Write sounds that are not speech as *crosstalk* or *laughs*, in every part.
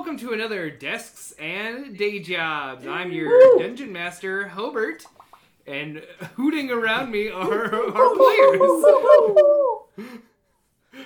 welcome to another Desks and Day Jobs. I'm your dungeon master, Hobart, and hooting around me *laughs* are our players.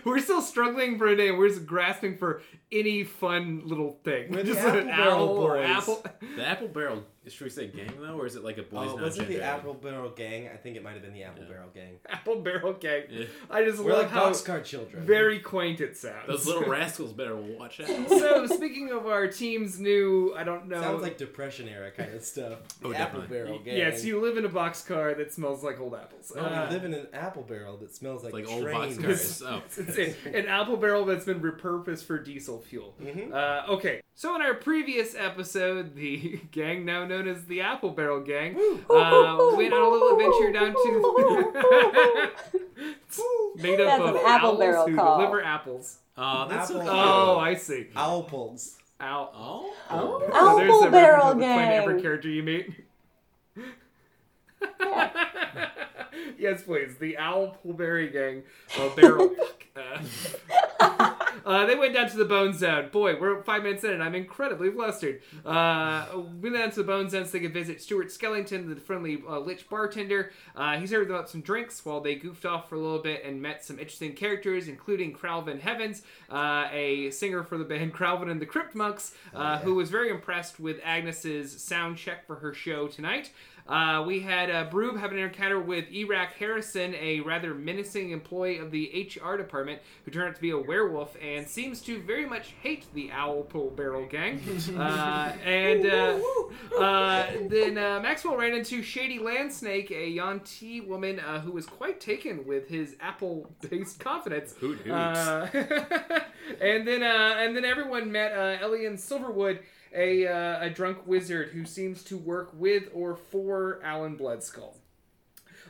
We're still struggling for a name. We're just grasping for any fun little thing. We're the just Apple an Barrel owl Boys. apple. The Apple Barrel, should we say gang though, or is it like a boys Oh, not was it the gender? Apple Barrel Gang? I think it might have been the Apple Yeah. Barrel Gang. Apple barrel gang. Yeah. I just We're love like how boxcar children. very quaint it sounds. Those little *laughs* rascals better watch out. so, speaking of our team's new, I don't know. Sounds like Depression era kind of stuff. The *laughs* Oh, Apple definitely. Barrel Gang. Yes, you live in a boxcar that smells like old apples. No, Uh, we live in an apple barrel that smells like, like old trains. boxcars. *laughs* Oh, It's an, an apple barrel that's been repurposed for diesel fuel. Mhm. Uh, okay, so in our previous episode, the gang now known as the Apple Barrel Gang uh, went on a little adventure down to made up That's of an apple owls barrel who call. deliver apples. oh, that's so Apple- cute. Oh, I see. Owl pulls. Owl. Oh, Oh. So Apple there's the Barrel reference of the every Gang. character you meet. *laughs* yes, please. The Owl Pullberry Gang. Uh, barrel. *laughs* uh, they went down to the Bone Zone. Boy, we're five minutes in and I'm incredibly flustered. Uh, went down to the Bone Zone so they could visit Stuart Skellington, the friendly uh, lich bartender. Uh, he served them up some drinks while they goofed off for a little bit and met some interesting characters, including Cralvin Heavens, uh, a singer for the band *laughs* Cralvin and the Crypt Monks, uh, who was very impressed with Agnes's sound check for her show tonight. Uh, we had uh, Broob have an encounter with Iraq Harrison, a rather menacing employee of the HR department who turned out to be a werewolf and seems to very much hate the Owl Pull Barrel Gang. *laughs* Uh, and uh, uh, then uh, Maxwell ran into Shady Landsnake, a Yuan-ti woman uh, who was quite taken with his apple-based confidence. Hoot hoots. Uh, *laughs* and then uh, and then everyone met uh, Elian Silverwood, a uh, a drunk wizard who seems to work with or for Alan Bloodskull.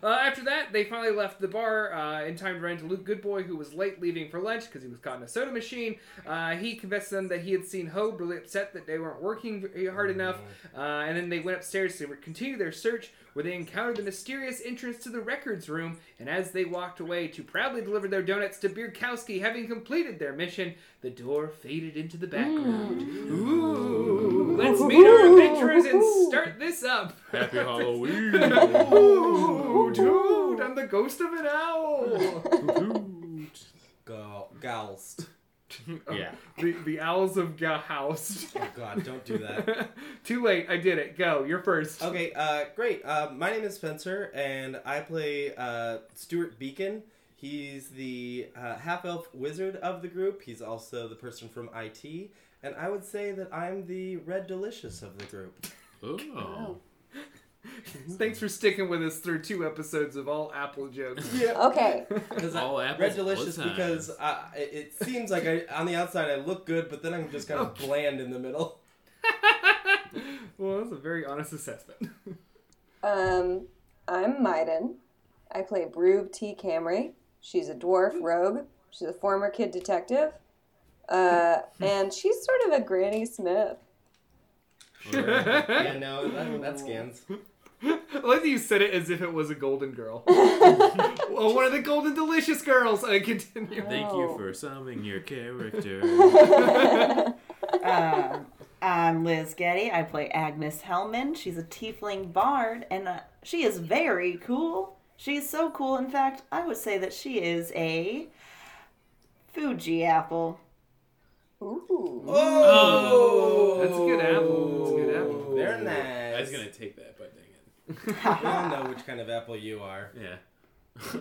Uh, after that, they finally left the bar uh, in time to run into Luke Goodboy, who was late leaving for lunch because he was caught in a soda machine. Uh, he confessed to them that he had seen Hope really upset that they weren't working very hard enough. Uh, and then they went upstairs to continue their search, where they encountered the mysterious entrance to the records room. And as they walked away to proudly deliver their donuts to Bierkowski, having completed their mission, the door faded into the background. Ooh, let's meet our adventurers and start this up. Happy *laughs* Halloween. Ooh, dude, I'm the ghost of an owl. Go- Goulst. *laughs* yeah. The, the owls of Gahoust. Oh god, don't do that. *laughs* Too late. I did it. Go. You're first. Okay, uh, great. Uh, my name is Spencer, and I play uh, Stuart Beacon. He's the uh, half elf wizard of the group. He's also the person from IT, and I would say that I'm the red delicious of the group. Oh. *laughs* Thanks for sticking with us through two episodes of all Apple jokes. Yeah, *laughs* Okay. because All apples, red delicious all time. because I, it it seems like I, on the outside I look good, but then I'm just kind of bland in the middle. *laughs* well, that's a very honest assessment. Um, I'm Maiden. I play Broob T. Camry. She's a dwarf rogue. She's a former kid detective. Uh, and she's sort of a Granny Smith. yeah, no, that, that scans. I like that you said it as if it was a golden girl. *laughs* well, one of the golden delicious girls. I continue. Thank you Oh. for summing your character. Uh, *laughs* I'm Liz Getty. I play Agnes Hellman. She's a tiefling bard, and uh, she is very cool. She's so cool, in fact, I would say that she is a Fuji apple. Ooh. Oh, That's a good apple. That's a good apple. Very nice. I was gonna take that, but dang it. We all know *laughs* which kind of apple you are. Yeah. *laughs*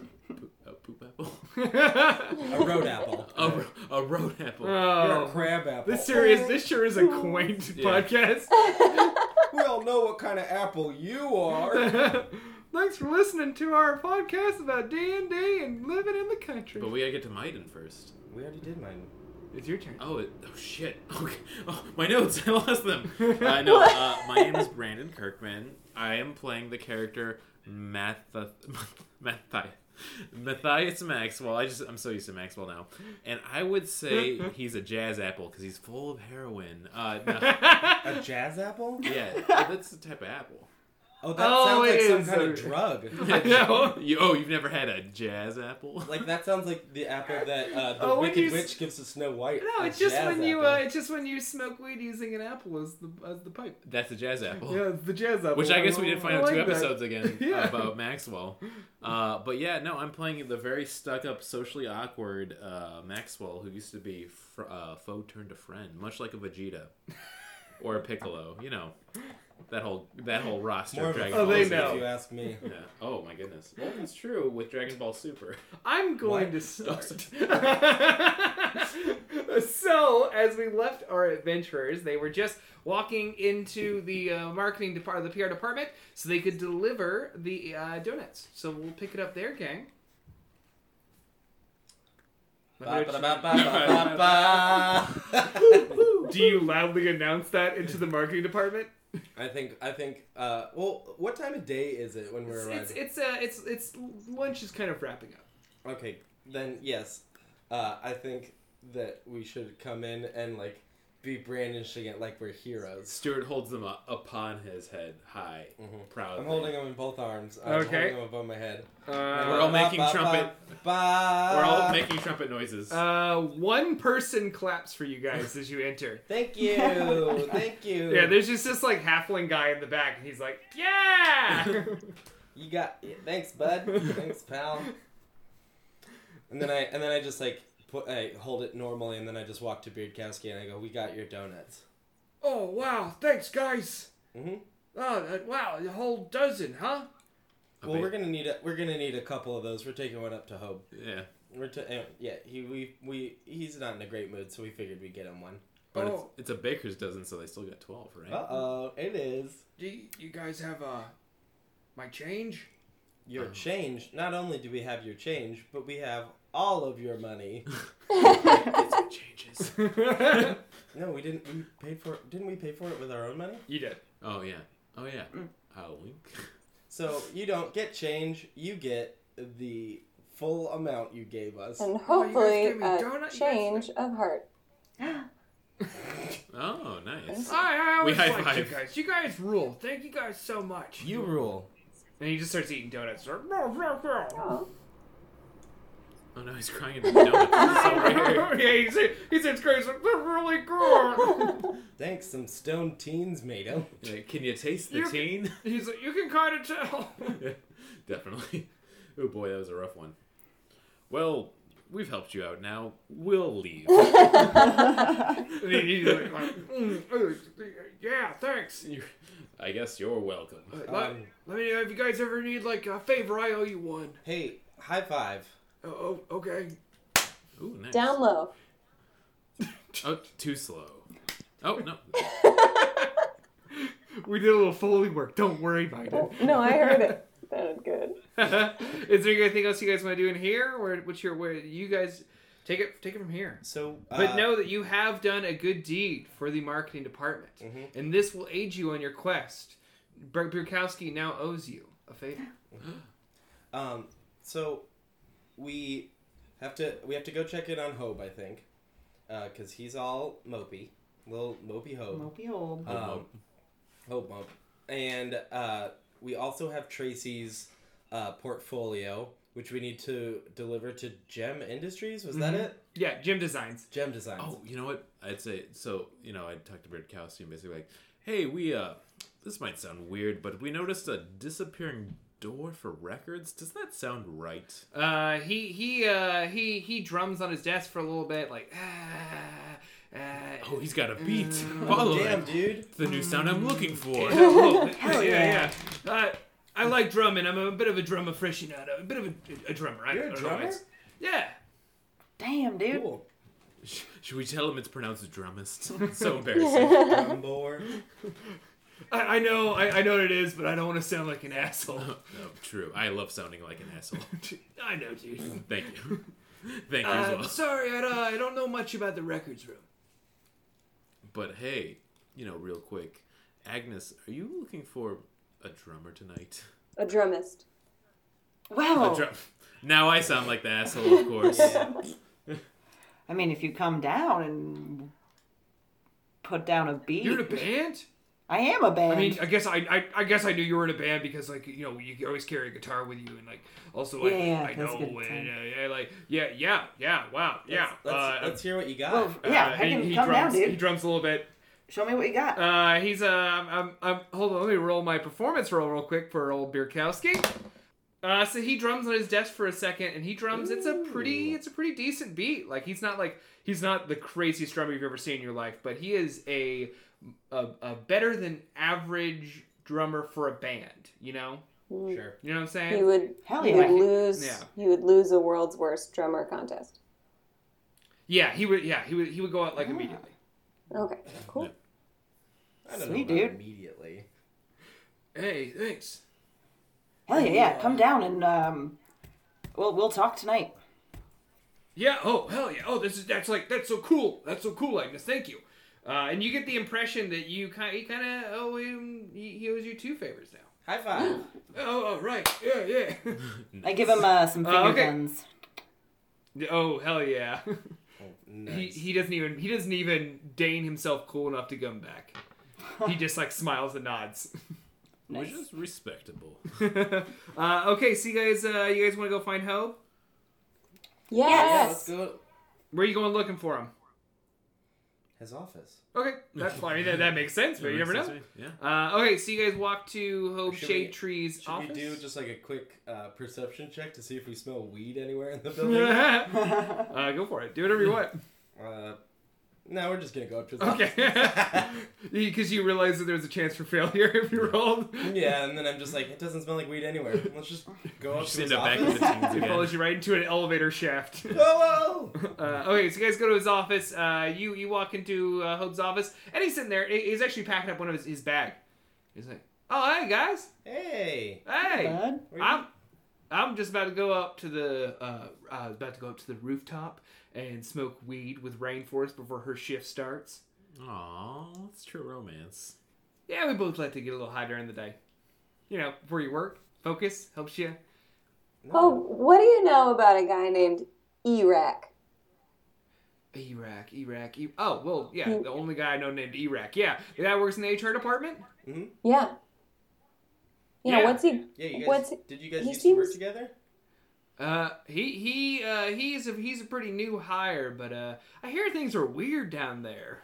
a poop apple. A road apple. *laughs* A, ro- a road apple. Oh. You're a oh, crab apple. this sure is this sure is a quaint Yeah. podcast. We all know what kind of apple you are. Thanks Thanks for listening to our podcast about D and D and living in the country. But we gotta get to Maiden first. We already did mine. It's your turn. Oh, it, oh shit. *laughs* Okay. Oh, my notes. *laughs* I lost them. *laughs* Uh, no, uh, my name is Brandon Kirkman. I am playing the character Math Matthias. Matthias Maxwell. I just I'm so used to Maxwell now, and I would say he's a jazz apple because he's full of heroin. Uh, no, A jazz apple? yeah, that's the type of apple. Oh, that Oh, sounds like some kind a- of drug. *laughs* I know. You, oh, you've never had a jazz apple? Like that sounds like the apple *laughs* that uh, the Oh, Wicked you Witch gives to Snow White. No, it's just when you uh, it's just when you smoke weed using an apple as the as the pipe. That's a jazz apple. Yeah, it's the jazz apple. Which I guess we did find I out two like that. episodes again *laughs* Yeah. about Maxwell. Uh, but yeah, no, I'm playing the very stuck up, socially awkward uh, Maxwell who used to be fr- uh, foe turned to friend, much like a Vegeta or a Piccolo. You know, that whole that whole roster More of of a Dragon Oh, Ball they Z. know. if you ask me. Yeah. Oh my goodness. Well, that's true with Dragon Ball Super. I'm going What? to start. *laughs* so, as we left our adventurers, they were just walking into the uh, marketing department, the PR department, so they could deliver the uh, donuts. So we'll pick it up there, gang. Ba-ba-da-ba-ba-ba-ba. *laughs* *laughs* Do you loudly announce that into the marketing department? I think I think uh well what time of day is it when we're It's arriving? it's it's, uh, it's it's lunch is kind of wrapping up. Okay, then yes. Uh I think that we should come in and like be brandishing it like we're heroes. Stuart holds them up upon his head, high, Mhm. proudly. I'm holding them in both arms. I'm Okay. holding them above my head. We're all making trumpet- Ba- We're all making trumpet noises. Uh, one person claps for you guys as you enter. *laughs* Thank you, *laughs* thank you. Yeah, there's just this like halfling guy in the back, and he's like, "Yeah." *laughs* You got yeah, thanks, bud. thanks, pal. And then I and then I just like put I hold it normally, and then I just walk to Beardkowski and I go, "We got your donuts." oh wow, thanks guys. Mhm. Oh uh, wow, a whole dozen, huh? A Well, bit. we're gonna need a we're gonna need a couple of those. We're taking one up to Hope. yeah, We're to uh, yeah. He we we he's not in a great mood, so we figured we'd get him one. but Oh. it's, it's a baker's dozen, so they still got twelve, right? Uh oh, it is Do you, you guys have uh my change? your Oh. change. Not only do we have your change, but we have all of your money. *laughs* Get some changes. No, we didn't. We paid for. it. Didn't we pay for it with our own money? you did. Oh yeah. Oh yeah. Mm. I'll wink. *laughs* So you don't get change. You get the full amount you gave us. And Oh, you guys hopefully gave me a donut? You guys- change of heart. *gasps* Oh nice. I, I always high liked you guys. You guys rule. Thank you guys so much. You rule. And he just starts eating donuts. Oh. Oh no, he's crying in the donut. This is so weird. yeah, he said, he said, "Crazy, they're really good." *laughs* Thanks, some stone teens made him. Like, Can you taste the You- teen? *laughs* He's like, "You can kind of tell." *laughs* Definitely. Oh boy, that was a rough one. Well, we've helped you out now. We'll leave. And he's like, "Mm, uh, "Yeah, thanks." You're- I guess you're welcome. Uh, let, Um, let me know if you guys ever need like a favor. I owe you one. Hey, high five. Oh, oh okay. Ooh, nice. Down low. Oh, too slow. Oh no. *laughs* We did a little foley work. Don't worry, Biden. *laughs* No, I heard it. Sounded good. *laughs* Is there anything else you guys want to do in here, or what's your where you guys take it take it from here? So, But uh, know that you have done a good deed for the marketing department, Mhm. and this will aid you on your quest. Bur- Burkowski now owes you a favor. *gasps* Um, so we have to we have to go check in on Hope, I think, because he's all mopey, little mopey Hope. Mopey old. Um, Hope Mope. And uh, we also have Tracy's uh, portfolio, which we need to deliver to Gem Industries. Was that Mhm. it? Yeah, Gem Designs. Gem Designs. Oh, you know what? I'd say so. You know, I'd talk to Bird Cowsty and basically like, "Hey, we uh, this might sound weird, but we noticed a disappearing door for records. Does that sound right?" Uh, he he uh he he drums on his desk for a little bit, like ah. ah Oh, he's got a beat. Mm. *laughs* Follow Damn, it. dude. It's the new sound I'm looking for. oh, *laughs* Hell *laughs* yeah, yeah. Uh, I like drumming. I'm a bit of a drum aficionado, a bit of a, a drummer. You're a don't know, drummer? Yeah. Damn, dude. Cool. Sh- Should we tell him it's pronounced drummist? so embarrassing. Drum board. I, I know, I, I know what it is, but I don't want to sound like an asshole. *laughs* No, true. I love sounding like an asshole. *laughs* I know, dude. Thank you. *laughs* Thank you as Uh, well. sorry, I, uh, I don't know much about the records room. But hey, you know, real quick, Agnes, are you looking for a drummer tonight? A drummist. Well, A drum. Now I sound like the asshole, of course. I mean, if you come down and put down a beat, You're in a band? I am a band. I mean, I guess I, I, I guess I knew you were in a band because like you know you always carry a guitar with you and like also like Yeah, I that's know a and, uh, yeah, like yeah yeah yeah wow yeah. Let's, uh, let's hear what you got. well, yeah, uh, I can he, he come drums, down, He drums a little bit. Show me what you got. Uh, he's uh, I'm, I'm, I'm hold on, let me roll my performance roll real quick for old Bierkowski. Uh, so he drums on his desk for a second, and he drums. It's a pretty, it's a pretty decent beat. Like he's not like he's not the craziest drummer you've ever seen in your life, but he is a, a, a better than average drummer for a band. You know, sure. you know what I'm saying? He Mm. would Hell he yeah. would lose Yeah. he would lose a world's worst drummer contest. yeah, he would. Yeah, he would. He would go out like Ah. immediately. Okay, cool. I don't Sweet, know about dude. immediately. Hey, thanks. Hell yeah, yeah, come down and um, we'll we'll talk tonight. Yeah. Oh hell yeah. Oh, this is that's like that's so cool. That's so cool, Agnes. Thank you. Uh, and you get the impression that you kind he kind of oh him he, he owes you two favors now. High five. Oh, oh right. Yeah yeah. I give him uh, some *laughs* Uh, finger okay. guns. oh hell yeah. Oh, *laughs* nice. *laughs* he he doesn't even he doesn't even deign himself cool enough to come back. he just like smiles and nods. Which is respectable. uh, okay, so you guys uh, you guys want to go find Hope? yeah, Yes. let's go. Where are you going looking for him? His office. Okay, that's fine. I mean, that, that makes sense, but you never know. Yeah. Uh, okay, so you guys walk to Hope Should Shade we- Tree's Should office. we do just like a quick uh, perception check to see if we smell weed anywhere in the building? *laughs* uh, go for it. Do whatever you want. *laughs* uh, no, we're just gonna go up to his office. Okay. *laughs* Because you realize that there's a chance for failure if you rolled. yeah, and then I'm just like, it doesn't smell like weed anywhere. Let's just *laughs* go up Just to his end up back in office. the teens It again. follows you right into an elevator shaft. *laughs* Hello. Uh, okay, so you guys go to his office. Uh, you you walk into uh, Hope's office, and he's sitting there. He- He's actually packing up one of his, his bag. He's like, "Oh, hey guys, Hey. hey, Bud. I'm I'm just about to go up to the uh, uh, about to go up to the rooftop and smoke weed with Rainforest before her shift starts. Aw, it's true romance. Yeah, we both like to get a little high during the day. You know, before you work, focus helps you. Oh, what do you know about a guy named Iraq? Iraq, Iraq, I- oh well, yeah, mm. the only guy I know named Iraq. Yeah, the guy works in the HR department. Mm-hmm. Yeah. Yeah. Yeah, what's he? Yeah, you guys. What's did you guys he used to work together? Uh, he he uh he's a he's a pretty new hire, but uh, I hear things are weird down there.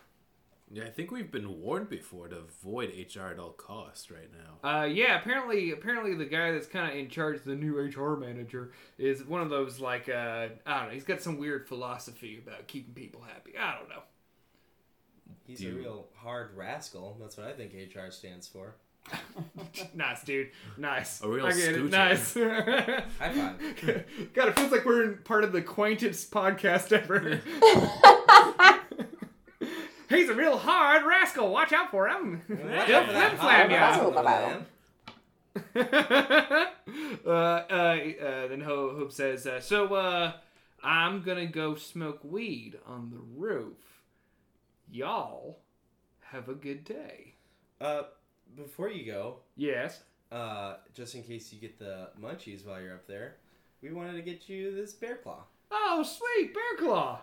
Yeah, I think we've been warned before to avoid HR at all costs right now. Uh, yeah, apparently apparently the guy that's kind of in charge, the new HR manager, is one of those like uh I don't know. He's got some weird philosophy about keeping people happy. I don't know. He's Do a real hard rascal. That's what I think HR stands for. *laughs* nice, dude. Nice. A real I get it. Nice. *laughs* High five. God, it feels like we're in part of the quaintest podcast ever. *laughs* He's a real hard rascal. Watch out for him. He'll flim flam ya. uh, uh, uh, then Ho- Hope says, uh, "So, uh, I'm gonna go smoke weed on the roof. Y'all have a good day." Uh, before you go, Yes. uh, just in case you get the munchies while you're up there, we wanted to get you this bear claw. Oh, sweet bear claw.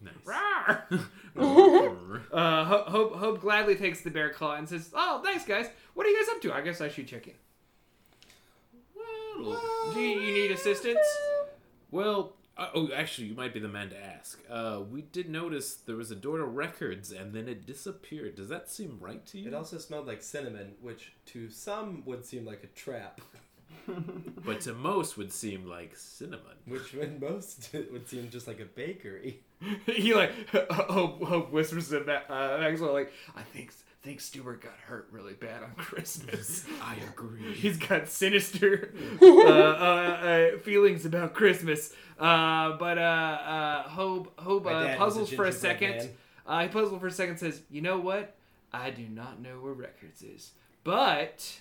Nice. Rawr. *laughs* *laughs* Uh, Ho- Hope Hope gladly takes the bear claw and says, "Oh, thanks, guys. What are you guys up to? I guess I should check in. Well, Do you, you need assistance? well uh, oh, actually, you might be the man to ask. Uh, we did notice there was a door to records, and then it disappeared. Does that seem right to you? It also smelled like cinnamon, which to some would seem like a trap, but to most would seem like cinnamon. *laughs* which when most *laughs* would seem just like a bakery. *laughs* he like Hope Hope whispers to Ma- uh, Maxwell like, "I think think Stuart got hurt really bad on *laughs* Christmas." I agree. *laughs* He's got sinister *laughs* uh, uh, uh, feelings about Christmas. Uh, but uh, uh, Hope Hope uh, dad a puzzles for a second. man. Uh, he puzzles for a second. Says, "You know what? I do not know where records is, but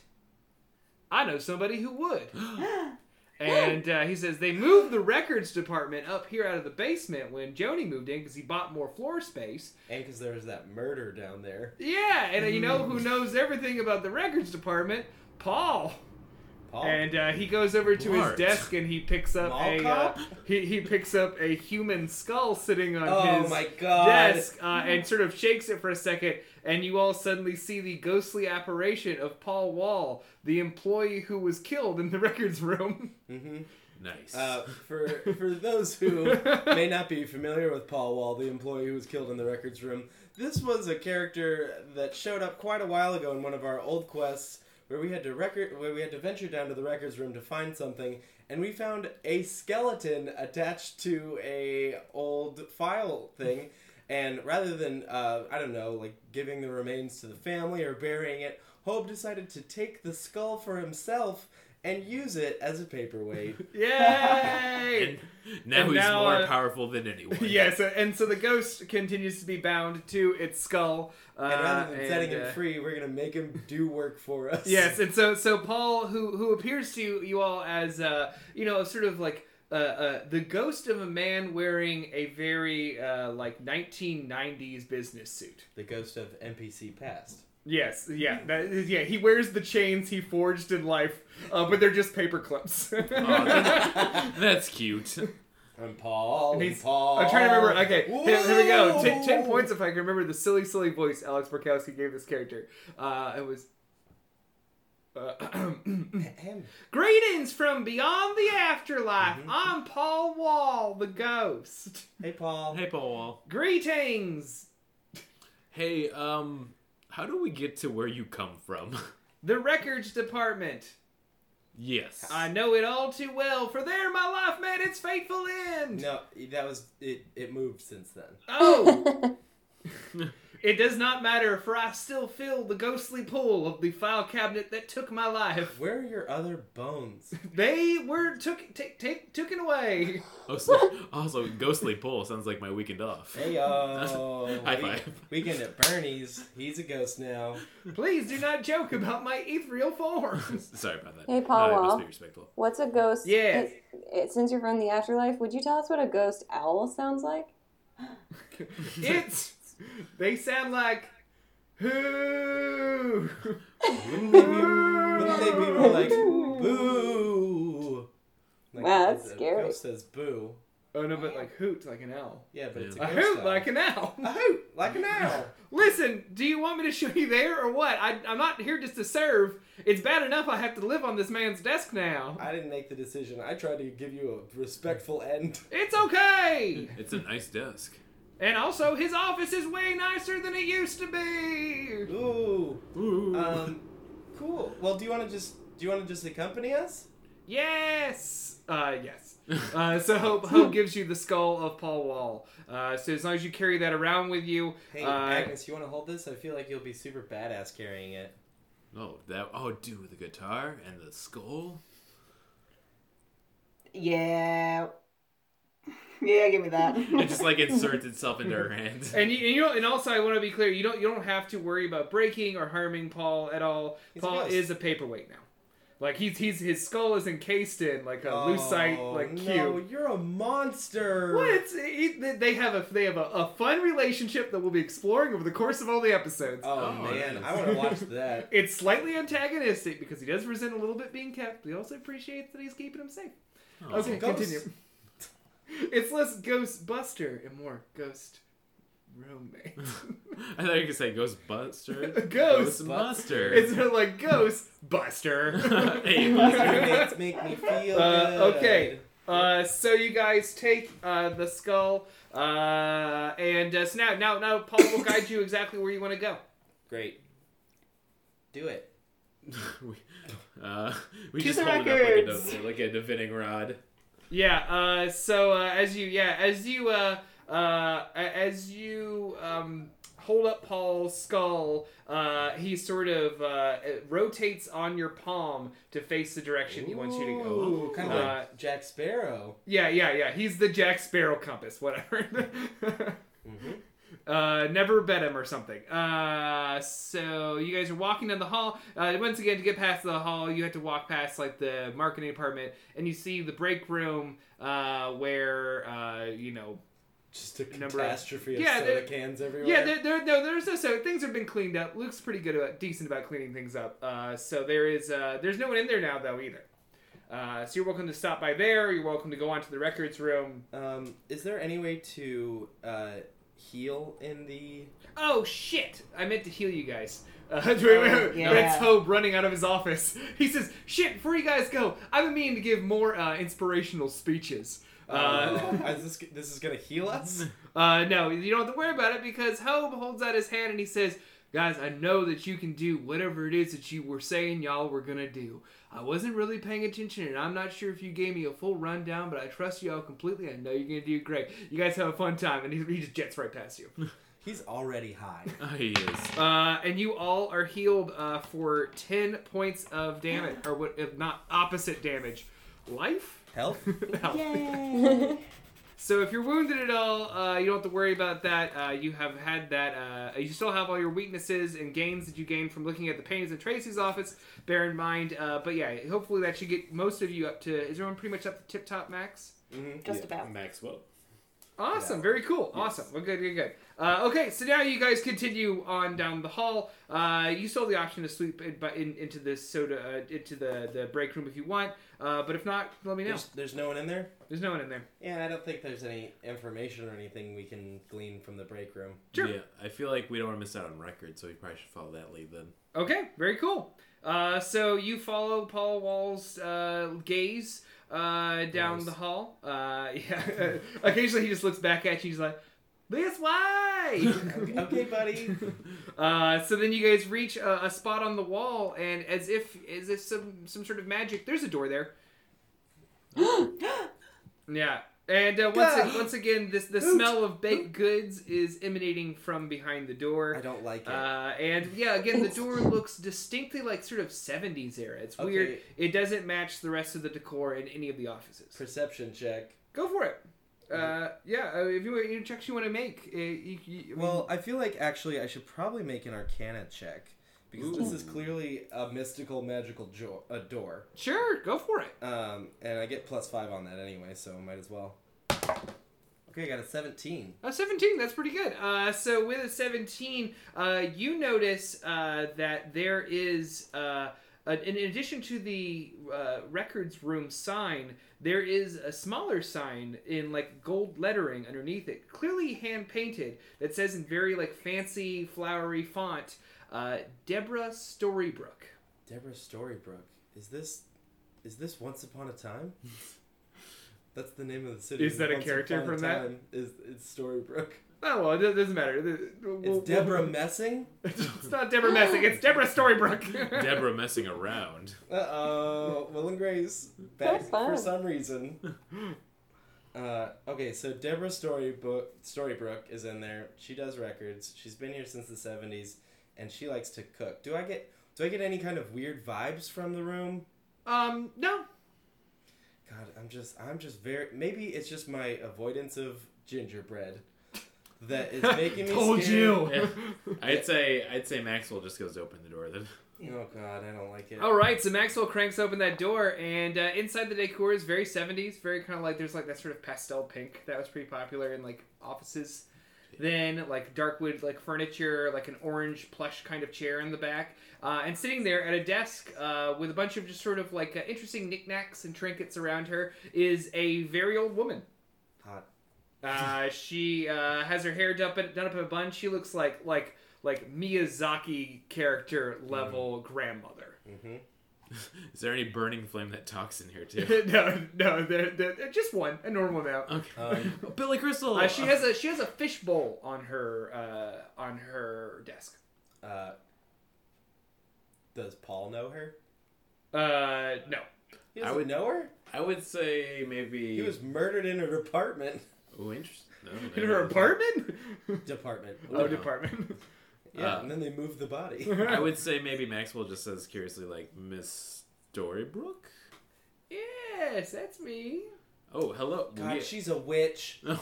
I know somebody who would. *gasps* *gasps* *gasps* And uh, he says they moved the records department up here out of the basement when Joni moved in because he bought more floor space. And because there was that murder down there. Yeah, and uh, you know who knows everything about the records department? Paul. Paul. And uh, he goes over to Bart. his desk and he picks up Mall a uh, he, he picks up a human skull sitting on oh his my god. desk uh, and sort of shakes it for a second, and you all suddenly see the ghostly apparition of Paul Wall, the employee who was killed in the *laughs* records room. hmm Nice. Uh, for for those who *laughs* may not be familiar with Paul Wall, the employee who was killed in the records room, this was a character that showed up quite a while ago in one of our old quests, where we had to record, where we had to venture down to the records room to find something, and we found a skeleton attached to a old file thing. *laughs* And rather than, uh, I don't know, like giving the remains to the family or burying it, Hope decided to take the skull for himself and use it as a paperweight. *laughs* Yay! and now and he's now, more uh, powerful than anyone. *laughs* yes, and so the ghost continues to be bound to its skull. Uh, And rather than and, setting uh, him free, we're gonna make him do work for us. *laughs* Yes, and so so Paul, who who appears to you all as uh, you know, sort of like uh, uh, the ghost of a man wearing a very uh, like 1990s business suit. The ghost of NPC past. Yes, yeah, that is, yeah. He wears the chains he forged in life, uh, but they're just paper clips. Oh, *laughs* that's, that's cute. I'm Paul. And I'm he's- Paul. I'm trying to remember. Okay, here, here we go. Ten, points if I can remember the silly, silly voice Alex Borkowski gave this character. Uh, it was. Uh, *clears throat* Greetings from beyond the afterlife. Mhm. I'm Paul Wall, the ghost. Hey, Paul. Hey, Paul. Wall. Greetings. Hey, um, how do we get to where you come from? *laughs* The records department. yes. I know it all too well, for there my life met its fateful end. No, that was it. It moved since then. Oh, *laughs* it does not matter, for I still feel the ghostly pull of the file cabinet that took my life. Where are your other bones? *laughs* They were took take take taken away. *laughs* Also, also, ghostly pull sounds like my weekend off. Hey yo. *laughs* High five. Weekend at Bernie's. He's a ghost now. Please do not joke about my ethereal form. Sorry about that. Hey, Paul I Wall. must be respectful. What's a ghost? Yes. it- it- since you're from the afterlife, would you tell us what a ghost owl sounds like? it's they sound like who Wouldn't they be, wouldn't they be more like boo? Like, Wow, that's the scary. Ghost says boo. oh no but like hoot like an owl Yeah, but it's a a hoot owl. like an owl a hoot like an owl. *laughs* listen do you want me to show you there or what I, i'm not here just to serve it's bad enough i have to live on this man's desk now I didn't make the decision. I tried to give you a respectful end. it's okay It's a nice desk. And also his office is way nicer than it used to be Ooh. Ooh. Um. Cool. Well, do you want to just do you want to just accompany us? Yes. Uh, yes. *laughs* Uh, so Hope, Hope gives you the skull of Paul Wall. Uh, so as long as you carry that around with you, Hey, uh, Agnes, you want to hold this? I feel like you'll be super badass carrying it. oh, that. Oh, dude, the guitar and the skull. Yeah. *laughs* Yeah, give me that. It just like *laughs* inserts itself into her hand. and you, and you know, and also I want to be clear, you don't you don't have to worry about breaking or harming Paul at all. He's Paul ghost. is a paperweight now. Like he's he's his skull is encased in like a oh, lucite Oh, like no, cube. you're a monster. What? It's, it, they have a they have a, a fun relationship that we'll be exploring over the course of all the episodes. Oh, Oh, man, yes. I want to watch *laughs* that. It's slightly antagonistic because he does resent a little bit being kept, but he also appreciates that he's keeping him safe. Oh. Okay, continue. It's less ghost buster and more ghost roommate. *laughs* I thought you could say Ghostbuster. Ghost Buster. it's not like ghost buster. *laughs* Hey, *laughs* Roommates make me feel Uh, good. okay. Uh, so you guys take uh, the skull, uh, and uh, so now, now, now, Paul will guide you exactly where you want to go. Great. Do it. we, uh, we just the hold it up like a, like a divining rod. Yeah. Uh, so uh, as you, yeah, as you, uh, uh, as you um, hold up Paul's skull, uh, he sort of uh, rotates on your palm to face the direction he wants you to go. Ooh, kind of Uh, like Jack Sparrow. Yeah, yeah, yeah. He's the Jack Sparrow compass, whatever. *laughs* Mm-hmm. Uh, never bet him or something. Uh, so you guys are walking down the hall. Uh, once again, to get past the hall, you have to walk past like the marketing department, and you see the break room uh, where uh, you know Just a Number of- catastrophe of Yeah, soda cans everywhere. Yeah, there, there, no, there's no so things have been cleaned up. Luke's pretty good about decent about cleaning things up. Uh, so there is uh, there's no one in there now though either. Uh, so you're welcome to stop by there. You're welcome to go on to the records room. Um, is there any way to uh, heal in the? Oh shit! I meant to heal you guys. *laughs* Uh, yeah. Red Tobe running out of his office. *laughs* He says, "Shit! Before you guys go, I've been meaning to give more uh, inspirational speeches." Uh, Uh, *laughs* is this this is gonna heal us? Uh, no, you don't have to worry about it because Hope holds out his hand and he says, Guys, I know that you can do whatever it is that you were saying y'all were gonna do. I wasn't really paying attention and I'm not sure if you gave me a full rundown, but I trust y'all completely. I know you're gonna do great. You guys have a fun time. And he, he just jets right past you. *laughs* He's already high. *laughs* Oh, he is. Uh, and you all are healed uh, for 10 points of damage, or what, if not opposite damage. Life? Health. *laughs* Health. Yay! So if you're wounded at all, uh, you don't have to worry about that. Uh, you have had that. Uh, you still have all your weaknesses and gains that you gained from looking at the paintings in Tracy's office. Bear in mind. Uh, but yeah, hopefully that should get most of you up to. Is everyone pretty much up to tip top max? Mhm. Just Yeah. about. Maxwell. Awesome, Yeah. very cool. Yes. Awesome. Well, good, good, good. Uh, okay, so now you guys continue on down the hall. Uh, you still have the option to sleep in, but in, into the soda, uh, into the, the break room if you want. Uh, but if not, let me know. There's, there's no one in there. There's no one in there. Yeah, I don't think there's any information or anything we can glean from the break room. Sure. Yeah, I feel like we don't want to miss out on records, so we probably should follow that lead then. Okay, very cool. Uh, so you follow Paul Wall's uh, gaze uh, down Nice. the hall. Uh, *laughs* yeah. Occasionally he just looks back at you. He's like, "This way." *laughs* okay, buddy. *laughs* uh, so then you guys reach a, a spot on the wall, and as if as if some some sort of magic, there's a door there. *gasps* yeah. And uh, once, once again, this the smell of baked goods is emanating from behind the door. I don't like it. Uh, and yeah, again, the door *laughs* looks distinctly like sort of 70s era. It's weird. It doesn't match the rest of the decor in any of the offices. Perception check. Go for it. Uh, yeah, uh, if you any checks you want to make, uh, you, you, Well, I feel like actually I should probably make an Arcana check because this is clearly a mystical, magical jo- a door. sure, go for it. Um, and I get plus five on that anyway, so might as well. Okay, I got a seventeen. Uh, 17, that's pretty good. Uh, so with a 17, uh, you notice uh, that there is, uh, uh, in addition to the uh, records room sign, there is a smaller sign in like gold lettering underneath it, clearly hand painted, that says in very like fancy flowery font, uh, Deborah Storybrook. Deborah Storybrooke. Is this is this Once Upon a Time? *laughs* That's the name of the city. Is that a Once character Upon a from that? Time Is it's Storybrooke? Oh well, it doesn't matter. We'll- It's Deborah *laughs* Messing. it's not Deborah Messing. It's Deborah Storybrook. *laughs* Deborah messing around. Uh oh, Will and Grace back That's fun. for some reason. Uh, okay, so Deborah Storybook Storybrooke is in there. She does records. She's been here since the seventies, and she likes to cook. Do I get do I get any kind of weird vibes from the room? um, no, God, I'm just I'm just very maybe it's just my avoidance of gingerbread that is *laughs* making me Told scared. you. Yeah. I'd say I'd say Maxwell just goes to open the door then. *laughs* Oh God, I don't like it. All right, so Maxwell cranks open that door, and uh, inside the decor is very 70s, very kind of like there's like that sort of pastel pink that was pretty popular in like offices. Then like dark wood like furniture, like an orange plush kind of chair in the back, uh, and sitting there at a desk uh, with a bunch of just sort of like uh, interesting knickknacks and trinkets around her is a very old woman. Hot. Uh, *laughs* she uh, has her hair done up, done up in a bun. She looks like like like Miyazaki character level grandmother. Mm-hmm. *laughs* Is there any burning flame that talks in here too? *laughs* no, no, they're, they're, just one, a normal amount. Okay. Um, *laughs* Billy Crystal. Uh, she has a she has a fish bowl on her uh, on her desk. Uh, does Paul know her? Uh, no. He I doesn't would- know her. I would say maybe. He was murdered in her apartment. Oh, interesting. No, In her not. apartment? Department. oh, department. Yeah, Uh, and then they move the body. *laughs* I would say maybe *laughs* Maxwell just says curiously like Miss Storybrooke. yes, that's me. Oh, hello. God, We- she's a witch. *laughs* Oh,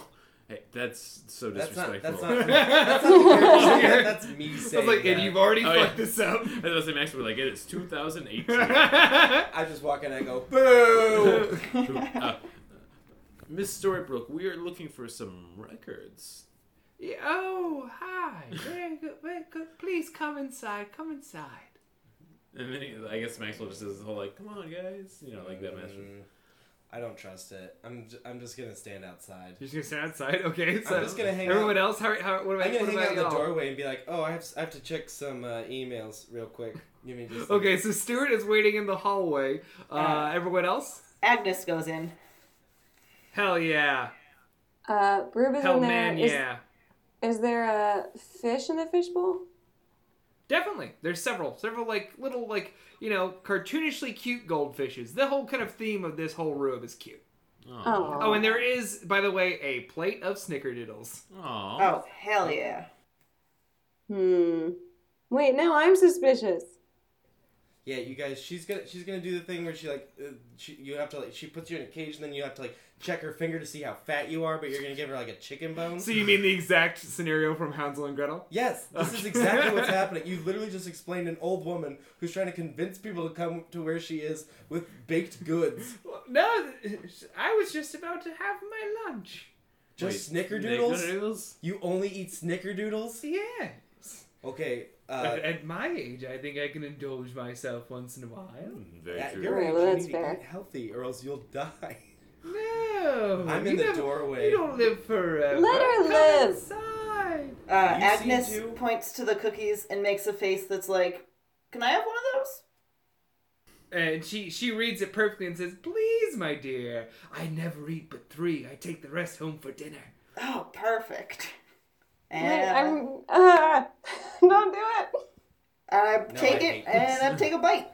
Hey, that's so That's not. disrespectful. That's not. That's not the character saying that, I saying. was like, and you've already Oh, yeah. fucked this up. I was saying, Max, we're like, it is 2018. I just walk in and I go, boo. uh, Miss Storybrooke, we are looking for some records. Yeah, oh, hi. Very good, very good. Please come inside. Come inside. And then he, I guess Maxwell just does the whole like, "Come on, guys," you know, like that master. Mm, I don't trust it. I'm. J- I'm just gonna stand outside. You're just gonna stand outside. *laughs* Okay, so I'm just gonna hang out. everyone out. else. How, how, what about, I'm gonna what hang out in the y'all? doorway and be like, "Oh, I have, I have to check some uh, emails real quick. Give me just." Okay, so Stuart is waiting in the hallway. Uh, Uh, everyone else? Agnes goes in. Hell yeah. Uh, Rube is Hell in there. man, Is- yeah. Is there a fish in the fishbowl? Definitely. There's several, several like little like you know cartoonishly cute goldfishes. The whole kind of theme of this whole room is cute. Oh. Oh, and there is, by the way, a plate of snickerdoodles. Aw. Oh, hell yeah. Hmm. Wait, now I'm suspicious. Yeah, you guys. She's gonna. She's gonna do the thing where she like. Uh, she, you have to like. She puts you in a cage, and then you have to like check her finger to see how fat you are. But you're gonna give her like a chicken bone. So you mean the exact scenario from Hansel and Gretel? Yes, this is exactly what's *laughs* happening. You literally just explained an old woman who's trying to convince people to come to where she is with baked goods. No, I was just about to have my lunch. Just Wait, snickerdoodles? Snickerdoodles? You only eat snickerdoodles? Yeah. Okay, uh, at, at my age, I think I can indulge myself once in a while. Mm, Very at true. your age, well, you that's need fair. to eat healthy or else you'll die. No, I'm in the never- doorway. You don't live forever. Let her Come live. Inside. Uh, Agnes to- points to the cookies and makes a face that's like, Can I have one of those? And she she reads it perfectly and says, "Please, my dear, I never eat but three. I take the rest home for dinner." Oh, perfect. Wait, I'm. Uh, *laughs* *laughs* don't do it. I No, take I it hate and I take a bite.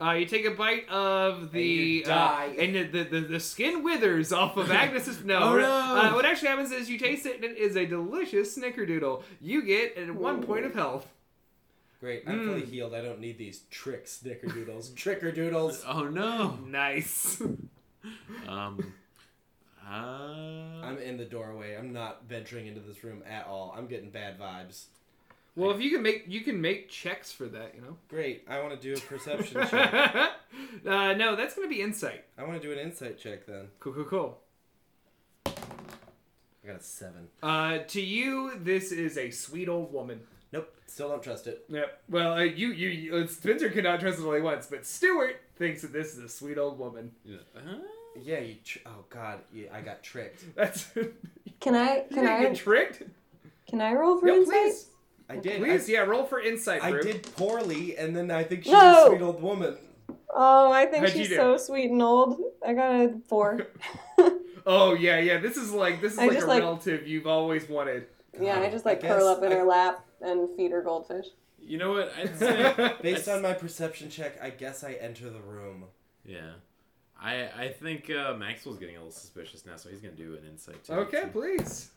Uh, you take a bite of the you uh, and the, the, the, the skin withers off of *laughs* Agnes's. No, Oh, no. Uh, what actually happens is you taste it and it is a delicious snickerdoodle. You get at one point of health. Great, I'm fully Mm. healed. I don't need these trick snickerdoodles. *laughs* Trickerdoodles. Oh no. Nice. Um. Uh, I'm in the doorway. I'm not venturing into this room at all. I'm getting bad vibes. Well, if you can make you can make checks for that, you know. Great, I want to do a perception *laughs* check. uh, no, that's gonna be insight. I want to do an insight check then. Cool, cool, cool. I got a seven. Uh, to you, this is a sweet old woman. Nope, still don't trust it. Yep. Well, uh, you, you, you, uh, Spencer could not trust it only once, but Stuart thinks that this is a sweet old woman. yeah. Huh? Yeah, you. Tr- oh God, yeah, I got tricked. That's. *laughs* Can I? Can didn't I? get tricked? Can I roll for Yeah, insight? please. I did. Please, I, yeah, roll for insight. I did poorly, and then I think she's No! a sweet old woman. Oh, I think How'd she's so sweet and old. I got a four. *laughs* Oh yeah, yeah. This is like this is I like a like- relative you've always wanted. yeah, I just like I curl up in I- her lap and feed her goldfish. You know what? I'd say *laughs* Based on my perception check, I guess I enter the room. Yeah. I I think uh, Maxwell's getting a little suspicious now, so he's gonna do an insight too. okay, too. please.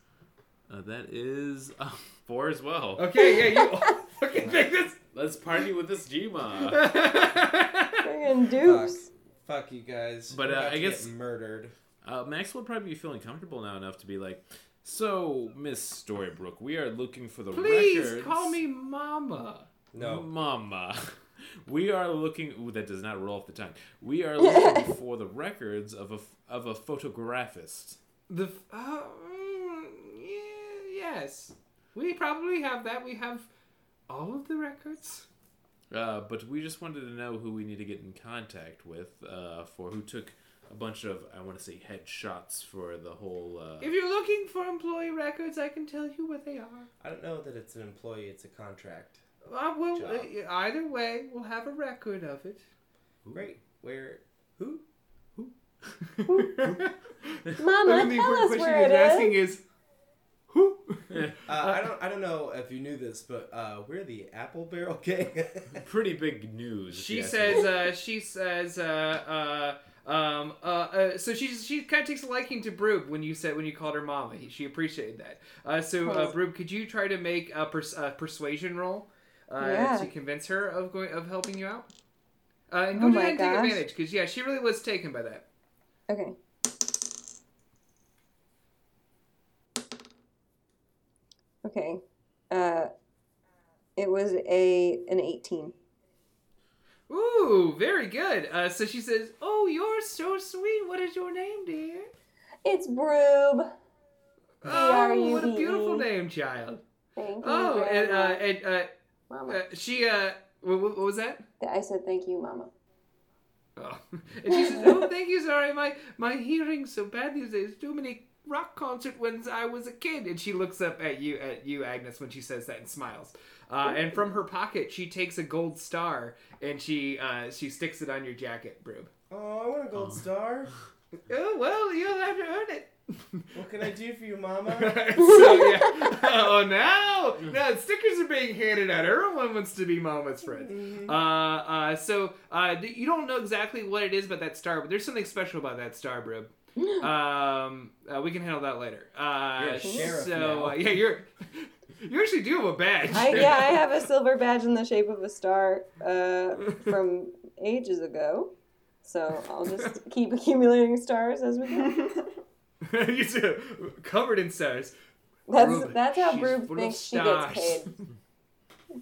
Uh, that is uh, four as well. Okay, yeah, you *laughs* fucking make this. Let's party with this Gma. *laughs* Friggin' dupes. Fuck you guys. But, We're uh, about I to guess- get murdered. Uh, Maxwell would probably be feeling comfortable now enough to be like, "So, Miss Storybrooke, we are looking for the records. Please records." call me Mama. No. Mama. *laughs* We are looking. Ooh, that does not roll off the tongue. We are looking for the records of a of a photographist. The f- uh, mm, yeah, yes, we probably have that. We have all of the records. Uh, but we just wanted to know who we need to get in contact with uh, for who took a bunch of I want to say headshots for the whole. Uh, If you're looking for employee records, I can tell you what they are. I don't know that it's an employee, it's a contract. Uh, well, Job. uh, either way, we'll have a record of it. Great. Where? Who? Who? *laughs* *laughs* Mama, I think tell important us where he's it asking is. Is, who? *laughs* Uh, I don't. I don't know if you knew this, but uh, we're the Apple Barrel Gang. *laughs* pretty big news. She says, uh, she says, uh, uh, um, uh, uh, so she she kind of takes a liking to Broob when you said when you called her mama. He- She appreciated that. Uh, so uh, Oh. Broob, could you try to make a pers- uh, persuasion roll uh, Yeah. to convince her of going of helping you out? Uh, and Oh go my ahead and take advantage because yeah, she really was taken by that. Okay. Okay. Uh, it was a an 18. Ooh, very good. Uh, so she says, "Oh, you're so sweet. What is your name, dear?" It's Broob. Oh, what a beautiful name, child. Thank you. Oh, and uh, and uh, Mama. uh, she uh, what, what was that? I said thank you, Mama. Oh. *laughs* And she says, "Oh, thank you. Sorry, my my hearing's so bad these days. Too many rock concert when I was a kid." And she looks up at you at you, Agnes, when she says that and smiles. Uh, and from her pocket, she takes a gold star and she uh, she sticks it on your jacket, Broob. Oh, I want a gold star. *laughs* Oh well, you'll have to earn it. What can I do for you, *laughs* Mama? so yeah. *laughs* Oh now, now stickers are being handed out. Everyone wants to be Mama's friend. Uh, uh, so uh, you don't know exactly what it is about that star, but there's something special about that star, Broob. *laughs* Um, uh, we can handle that later. Uh, You're a so now. uh, yeah, you're you actually do have a badge. I, yeah, I have a *laughs* silver badge in the shape of a star uh, *laughs* from ages ago. So I'll just keep accumulating stars as we go. you too, covered in stars. That's Broob, that's how she's Broob thinks she gets paid.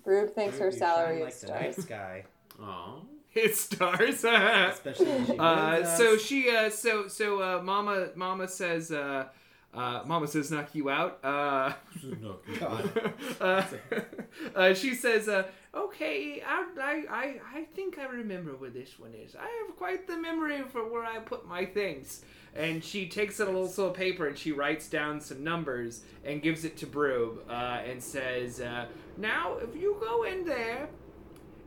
Broob thinks her You shine salary like is the stars. night sky, Aw. *laughs* It's stars. especially when she Uh, so she, uh, so so, uh, Mama, Mama says, uh, uh, Mama says, knock you out. Uh, God. *laughs* uh, *laughs* uh, she says, uh, okay, I, I, I, I think I remember where this one is. I have quite the memory for where I put my things. And she takes out a little slip of paper and she writes down some numbers and gives it to Broob uh, and says, uh, now, if you go in there,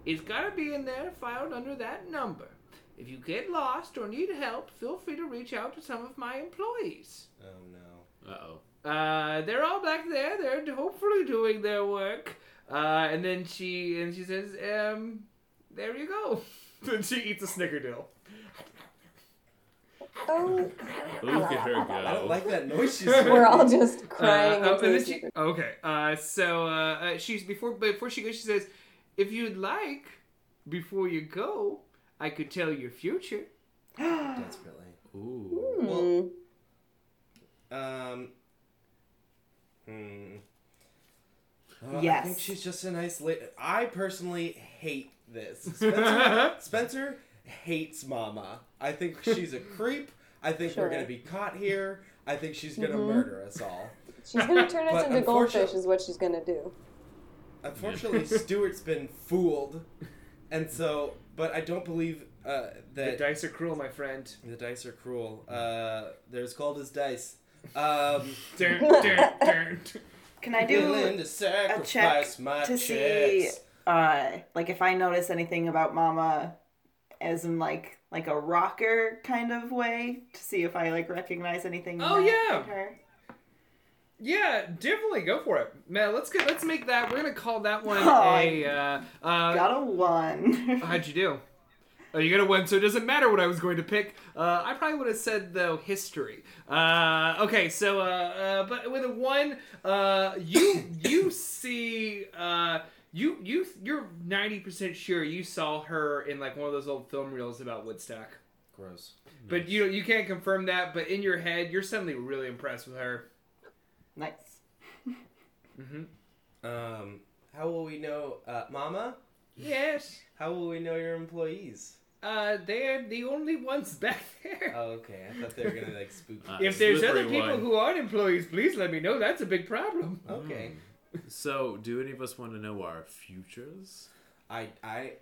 it's got to be in there filed under that number. If you get lost or need help, feel free to reach out to some of my employees. Oh no. Uh oh. Uh, they're all back there. They're hopefully doing their work. Uh, and then she and she says, um, "There you go." *laughs* then she eats a snickerdoodle. Oh, Look at her go. I don't like that noise she's we're all just Uh, crying. into and a then she, okay. Uh, so uh, uh, she's before before she goes, she says, "If you'd like, before you go, I could tell your future." *gasps* desperately. Ooh. Hmm. Um. Hmm. Uh, I think she's just a nice lady. I personally hate this. Spencer, *laughs* Spencer hates Mama. I think she's a creep. I think Sure. we're gonna be caught here. I think she's gonna Mhm. murder us all. She's gonna turn us into goldfish, is what she's gonna do. Unfortunately, *laughs* Stuart's been fooled, and so. But I don't believe uh, The that dice are cruel, my friend. the dice are cruel. Uh, they're as cold as dice. Um, *laughs* Dun, dun, dun. Can I do willing to sacrifice my to checks. see, uh, like if I notice anything about Mama, as in like like a rocker kind of way, to see if I like recognize anything. Oh, yeah. her? Yeah, definitely go for it, man. Let's get let's make that. We're gonna call that one *laughs* Oh, a. Uh, uh, Got a one. *laughs* how'd you do? Oh, you got a one, so it doesn't matter what I was going to pick. Uh, I probably would have said though history. Uh, okay, so uh, uh, but with a one, uh, you *laughs* you see uh, you you you're ninety percent sure you saw her in like one of those old film reels about Woodstock. Gross. But you you can't confirm that. But in your head, you're suddenly really impressed with her. Nice. hmm Um, how will we know, uh, Mama? Yes. How will we know your employees? Uh, they're the only ones back there. Oh, okay. I thought they were gonna like spook. *laughs* Uh, if there's other people one. who aren't employees, please let me know. That's a big problem. *laughs* okay. So, do any of us want to know our futures? I I,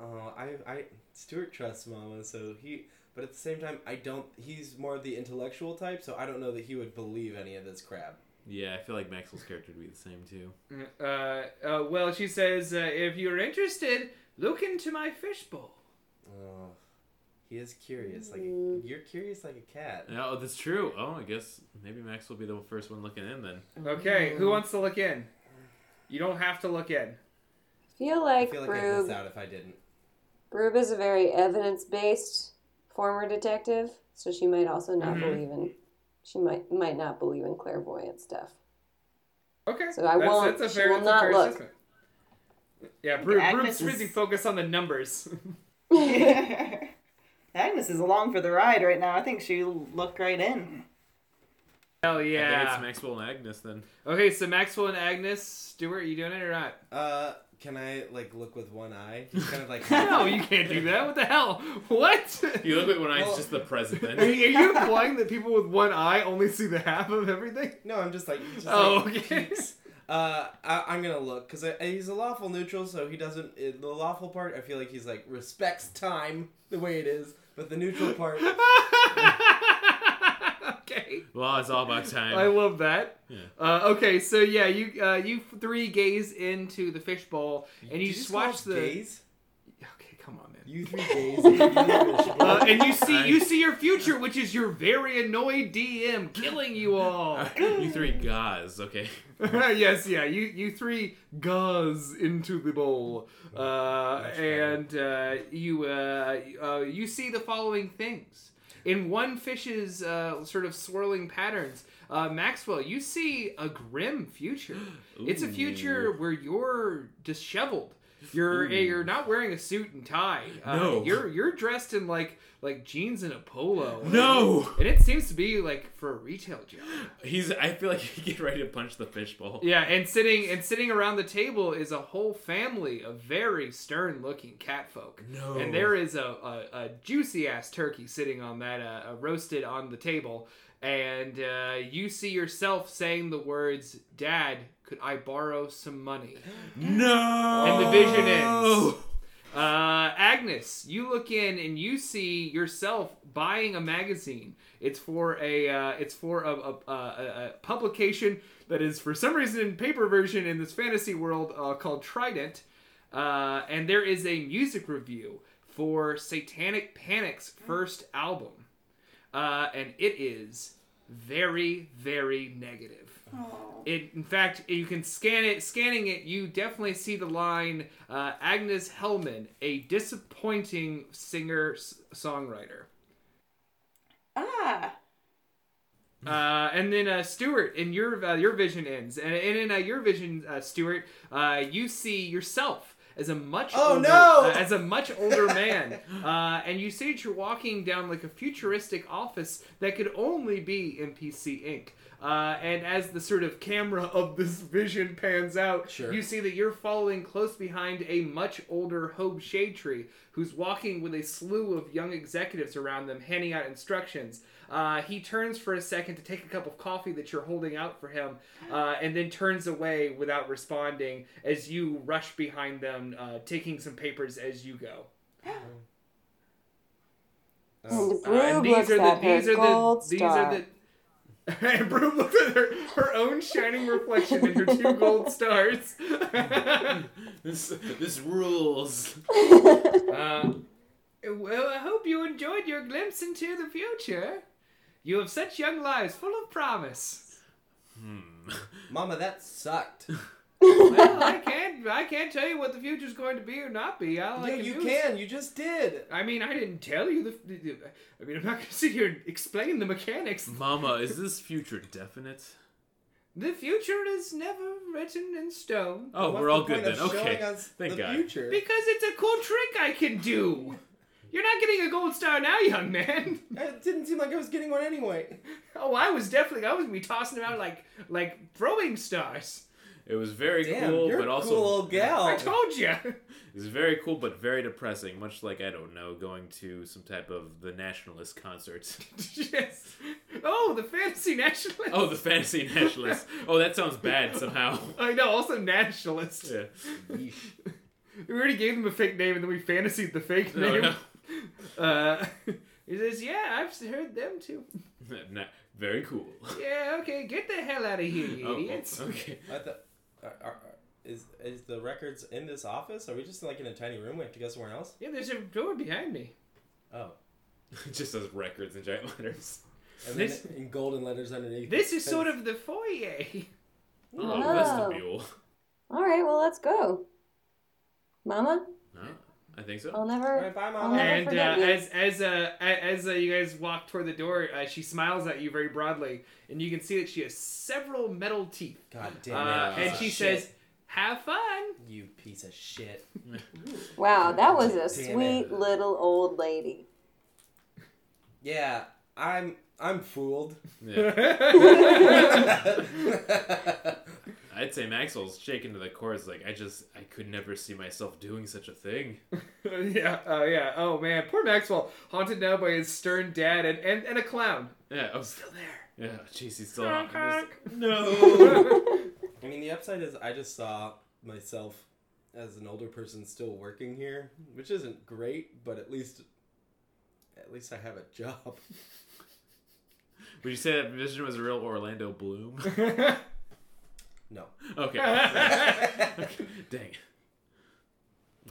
oh I I Stuart trusts Mama, so he. But at the same time, I don't. He's more of the intellectual type, so I don't know that he would believe any of this crap. Yeah, I feel like Maxwell's character would be the same too. Uh, uh, well, she says, uh, if you're interested, look into my fishbowl. Oh, he is curious. Like Mm. you're curious like a cat. Oh, that's true. Oh, I guess maybe Max will be the first one looking in then. Okay, who wants to look in? You don't have to look in. feel I like feel like I'd miss Broob, out if I didn't. Broob is a very evidence-based former detective, so she might also not Mhm. believe in. She might might not believe in clairvoyant stuff. Okay. So I that's, won't- That's a she will that's a not fair look. assessment. Yeah, Bru- Agnes Bruce's busy is- focus on the numbers. *laughs* *laughs* Agnes is along for the ride right now. I think she looked right in. Hell I think yeah. it's Maxwell and Agnes then. Okay, so Maxwell and Agnes, Stuart, you doing it or not? Uh, can I like look with one eye? *laughs* Just kind of like No, you can't do that. What the hell? What? You look like when I Well- just the president. Are you, are you implying that people with one eye only see the half of everything? No, I'm just like. Just, Oh, like, okay. Uh, I, I'm gonna look because he's a lawful neutral, so he doesn't. uh the lawful part, I feel like he's like respects time the way it is, but the neutral part, *laughs* *laughs* okay. Well, it's all about time. I love that. Yeah. Uh, okay, so yeah, you uh, you three gaze into the fishbowl and you Did just watch the. gays. Okay, come on, man. You three gaze. in the fishbowl. *laughs* Uh, and you see I- you see your future, which is your very annoyed DM killing you all. *laughs* you three guys, okay. yes, yeah. You you three guzz into the bowl, uh, and uh, you uh, uh, you see the following things in one fish's uh, sort of swirling patterns. Uh, Maxwell, you see a grim future. *gasps* It's a future where you're disheveled. You're Ooh. you're not wearing a suit and tie. Uh, No. you're you're dressed in like like jeans and a polo. No! and it seems to be like for a retail job. He's. I feel like he get ready to punch the fishbowl. Yeah, and sitting and sitting around the table is a whole family of very stern-looking catfolk. No. And there is a, a, a juicy ass turkey sitting on that, uh, roasted on the table, and uh, you see yourself saying the words, "Dad, could I borrow some money?" No. And the vision ends. Uh, Agnes, you look in and you see yourself buying a magazine. It's for a uh, it's for a, a, a, a publication that is for some reason in paper version in this fantasy world uh, called Trident, uh, and there is a music review for Satanic Panic's first album, uh, and it is very very negative. It, in fact, you can scan it. Scanning it, you definitely see the line uh, Agnes Hellman, a disappointing singer songwriter. Ah. Uh, and then uh, Stuart, in your uh, your vision ends, and, and in uh, your vision, uh, Stuart, uh, you see yourself as a much Oh, older, no! as a much older man, *laughs* uh, and you see that you're walking down like a futuristic office that could only be NPC Inc. Uh, and as the sort of camera of this vision pans out, Sure. you see that you're following close behind a much older Hobe Shade Tree, who's walking with a slew of young executives around them, handing out instructions. Uh, he turns for a second to take a cup of coffee that you're holding out for him, uh, and then turns away without responding as you rush behind them, uh, taking some papers as you go. *gasps* And Um, Broob Uh, and looks at her gold these star. are the. *laughs* and Broob looks at her, her own shining reflection in her two gold stars. *laughs* This this rules. *laughs* Uh, well, I hope you enjoyed your glimpse into the future. You have such young lives full of promise. Hmm. Mama, that sucked. Well, I *laughs* can't, I can't tell you what the future's going to be or not be. All I yeah, can you do is- can. You just did. I mean, I didn't tell you the. the- I mean, I'm not going *laughs* to sit here and explain the mechanics. Mama, is this future definite? The future is never written in stone. Oh, What's we're the all good then. Okay. Thank the God. Future. Because it's a cool trick I can do. You're not getting a gold star now, young man. *laughs* It didn't seem like I was getting one anyway. Oh, I was definitely. I was gonna be tossing around like like throwing stars. It was very Damn, cool, you're but a also cool old gal. *laughs* I told you. It was very cool, but very depressing. Much like I don't know, going to some type of the nationalist concert. *laughs* yes. Oh, the fantasy nationalist. Oh, the fantasy nationalist. *laughs* Oh, that sounds bad somehow. I know. Also nationalist. Yeah. We already gave them a fake name, and then we fantasied the fake No, name. no. Uh, he says, "Yeah, I've heard them too." Not- very cool. Yeah. Okay. Get the hell out of here, you Oh, idiots. okay. I thought, are, are, is is the records in this office? Are we just like in a tiny room? We have to go somewhere else? Yeah, there's a door behind me. Oh, It *laughs* just says records in giant letters. and This- then in golden letters underneath. This is sort of the foyer. Oh, Oh. vestibule. All right, well, let's go. Mama, No, I think so. I'll never. right, bye, I'll mama. never And uh, forget you. as as uh, as uh, you guys walk toward the door, uh, she smiles at you very broadly, and you can see that she has several metal teeth. God damn Uh, it! and she shit. says, "Have fun." "You piece of shit." *laughs* Wow, that was a Damn sweet it. little old lady. Yeah, I'm I'm fooled. Yeah. *laughs* *laughs* I'd say Maxwell's shaken to the core. It's like I just I could never see myself doing such a thing. *laughs* yeah, oh yeah. Oh man, poor Maxwell, haunted now by his stern dad and, and, and a clown. Yeah, I was Still there. yeah. Jeez, he's still not. I'm *laughs* no. I mean, the upside is I just saw myself as an older person still working here, which isn't great, but at least at least I have a job. Would you say that Vision was a real Orlando Bloom? *laughs* No. Okay. *laughs* Dang.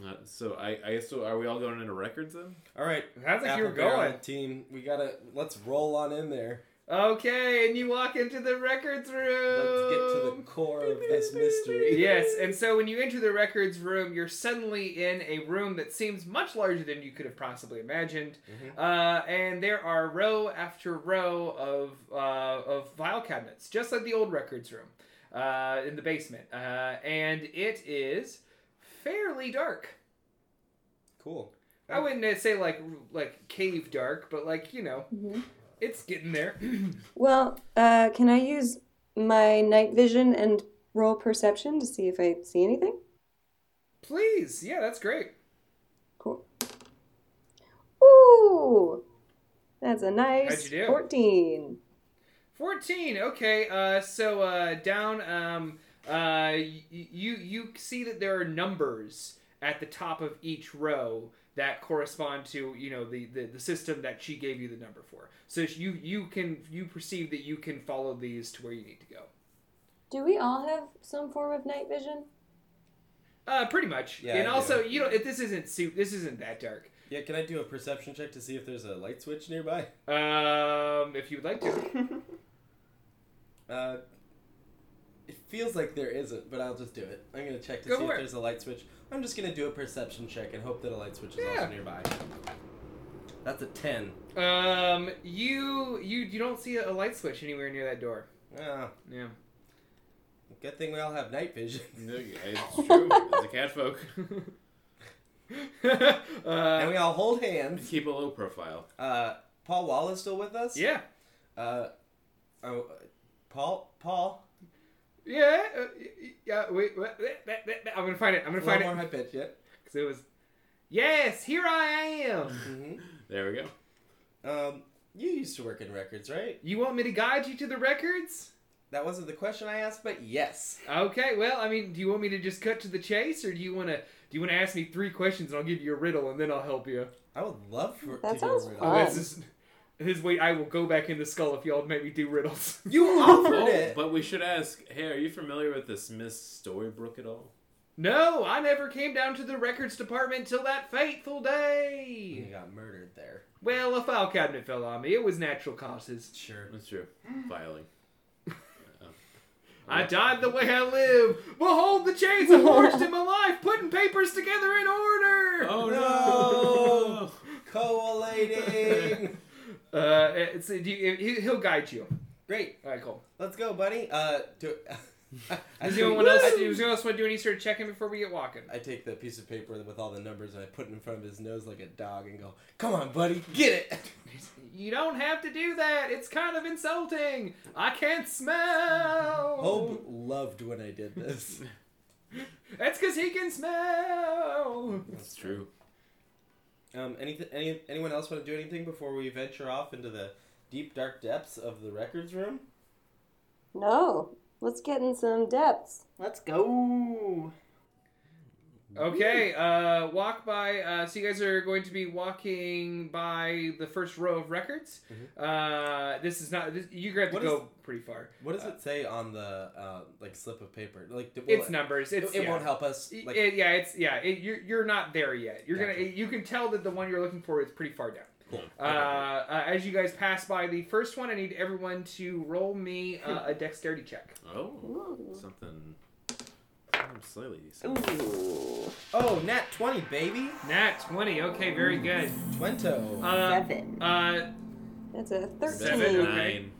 Uh, so I, I guess so. Are we all going into records then? All right. How's it you were going. team. We gotta let's roll on in there. Okay, and you walk into the records room. Let's get to the core of this *laughs* mystery. Yes, and so when you enter the records room, you're suddenly in a room that seems much larger than you could have possibly imagined. Mhm. Uh, and there are row after row of uh, of file cabinets, just like the old records room uh, in the basement. Uh, and it is fairly dark. Cool. I wouldn't say like like cave dark, but like you know, Mhm. it's getting there. *clears throat* Well, uh, can I use my night vision and roll perception to see if I see anything? Please, yeah, that's great. Cool. Ooh, that's a nice you do? 14. 14 okay uh so uh down um uh y- you you see that there are numbers at the top of each row that correspond to you know the, the the system that she gave you the number for so you you can you perceive that you can follow these to where you need to go Do we all have some form of night vision? uh pretty much Yeah, and I also do. you know if this isn't su- this isn't that dark Yeah, can I do a perception check to see if there's a light switch nearby? um if you would like to *laughs* Uh, it feels like there isn't, but I'll just do it. I'm gonna check to Go see if it. there's a light switch. I'm just gonna do a perception check and hope that a light switch is Yeah. also nearby. That's a ten. um you you you don't see a, a light switch anywhere near that door Ah, yeah good thing we all have night vision. *laughs* No, It's *laughs* true. As a cat folk, *laughs* and uh, we all hold hands. keep a low profile. Uh, Paul Wall is still with us. yeah Uh, oh, Paul. Paul. Yeah, uh, yeah. Wait, wait, wait, wait, wait, I'm gonna find it. I'm gonna find little it more high pitch yet. because it was. Yes, here I am. hmm There we go. Um, you used to work in records, right? You want me to guide you to the records? That wasn't the question I asked, but yes. Okay. Well, I mean, do you want me to just cut to the chase, or do you want to? Do you want to ask me three questions and I'll give you a riddle and then I'll help you? I would love for That to sounds hear a fun. riddle. This is his way. I will go back in the skull if y'all make me do riddles. *laughs* You *laughs* offered Oh, it. but we should ask. Hey, are you familiar with this Miss Storybrooke at all? no, I never came down to the records department till that fateful day. You got murdered there. Well, a file cabinet fell on me. It was natural causes. Sure. That's true. Filing. *laughs* Oh. I died the way I live. Behold the chains I forged in my life, putting papers together in order. Oh no! Collating. Uh, it's, do you, he- he'll guide you. Great. All right, cool. Let's go, buddy. Uh, do. Does take- anyone else? Does anyone else *laughs* want to do any sort of checking before we get walking? I take the piece of paper with all the numbers and I put it in front of his nose like a dog and go, "Come on, buddy, get it." *laughs* You don't have to do that. It's kind of insulting. I can't smell. Hope loved when I did this. *laughs* That's because he can smell. That's true. Um, anything? Any anyone else want to do anything before we venture off into the deep dark depths of the records room? No, let's get in some depths. Let's go. Okay, uh, walk by. Uh, so you guys are going to be walking by the first row of records. Uh, this is not. This, you're going to have to What go pretty far. What does it say on the uh, like slip of paper? Like, will It's it, numbers. It's it yeah. won't help us. Like, it- yeah, it's yeah. It, you're you're not there yet. You're gonna. Gotcha. You can tell that the one you're looking for is pretty far down. cool. Uh, uh, as you guys pass by the first one, I need everyone to roll me uh, a dexterity check. Oh, Ooh. something. Something slightly decent. Ooh. oh, nat twenty, baby. Nat twenty. Okay, very good. Twento. Uh, Seven. uh, That's a 13. Seven, nine.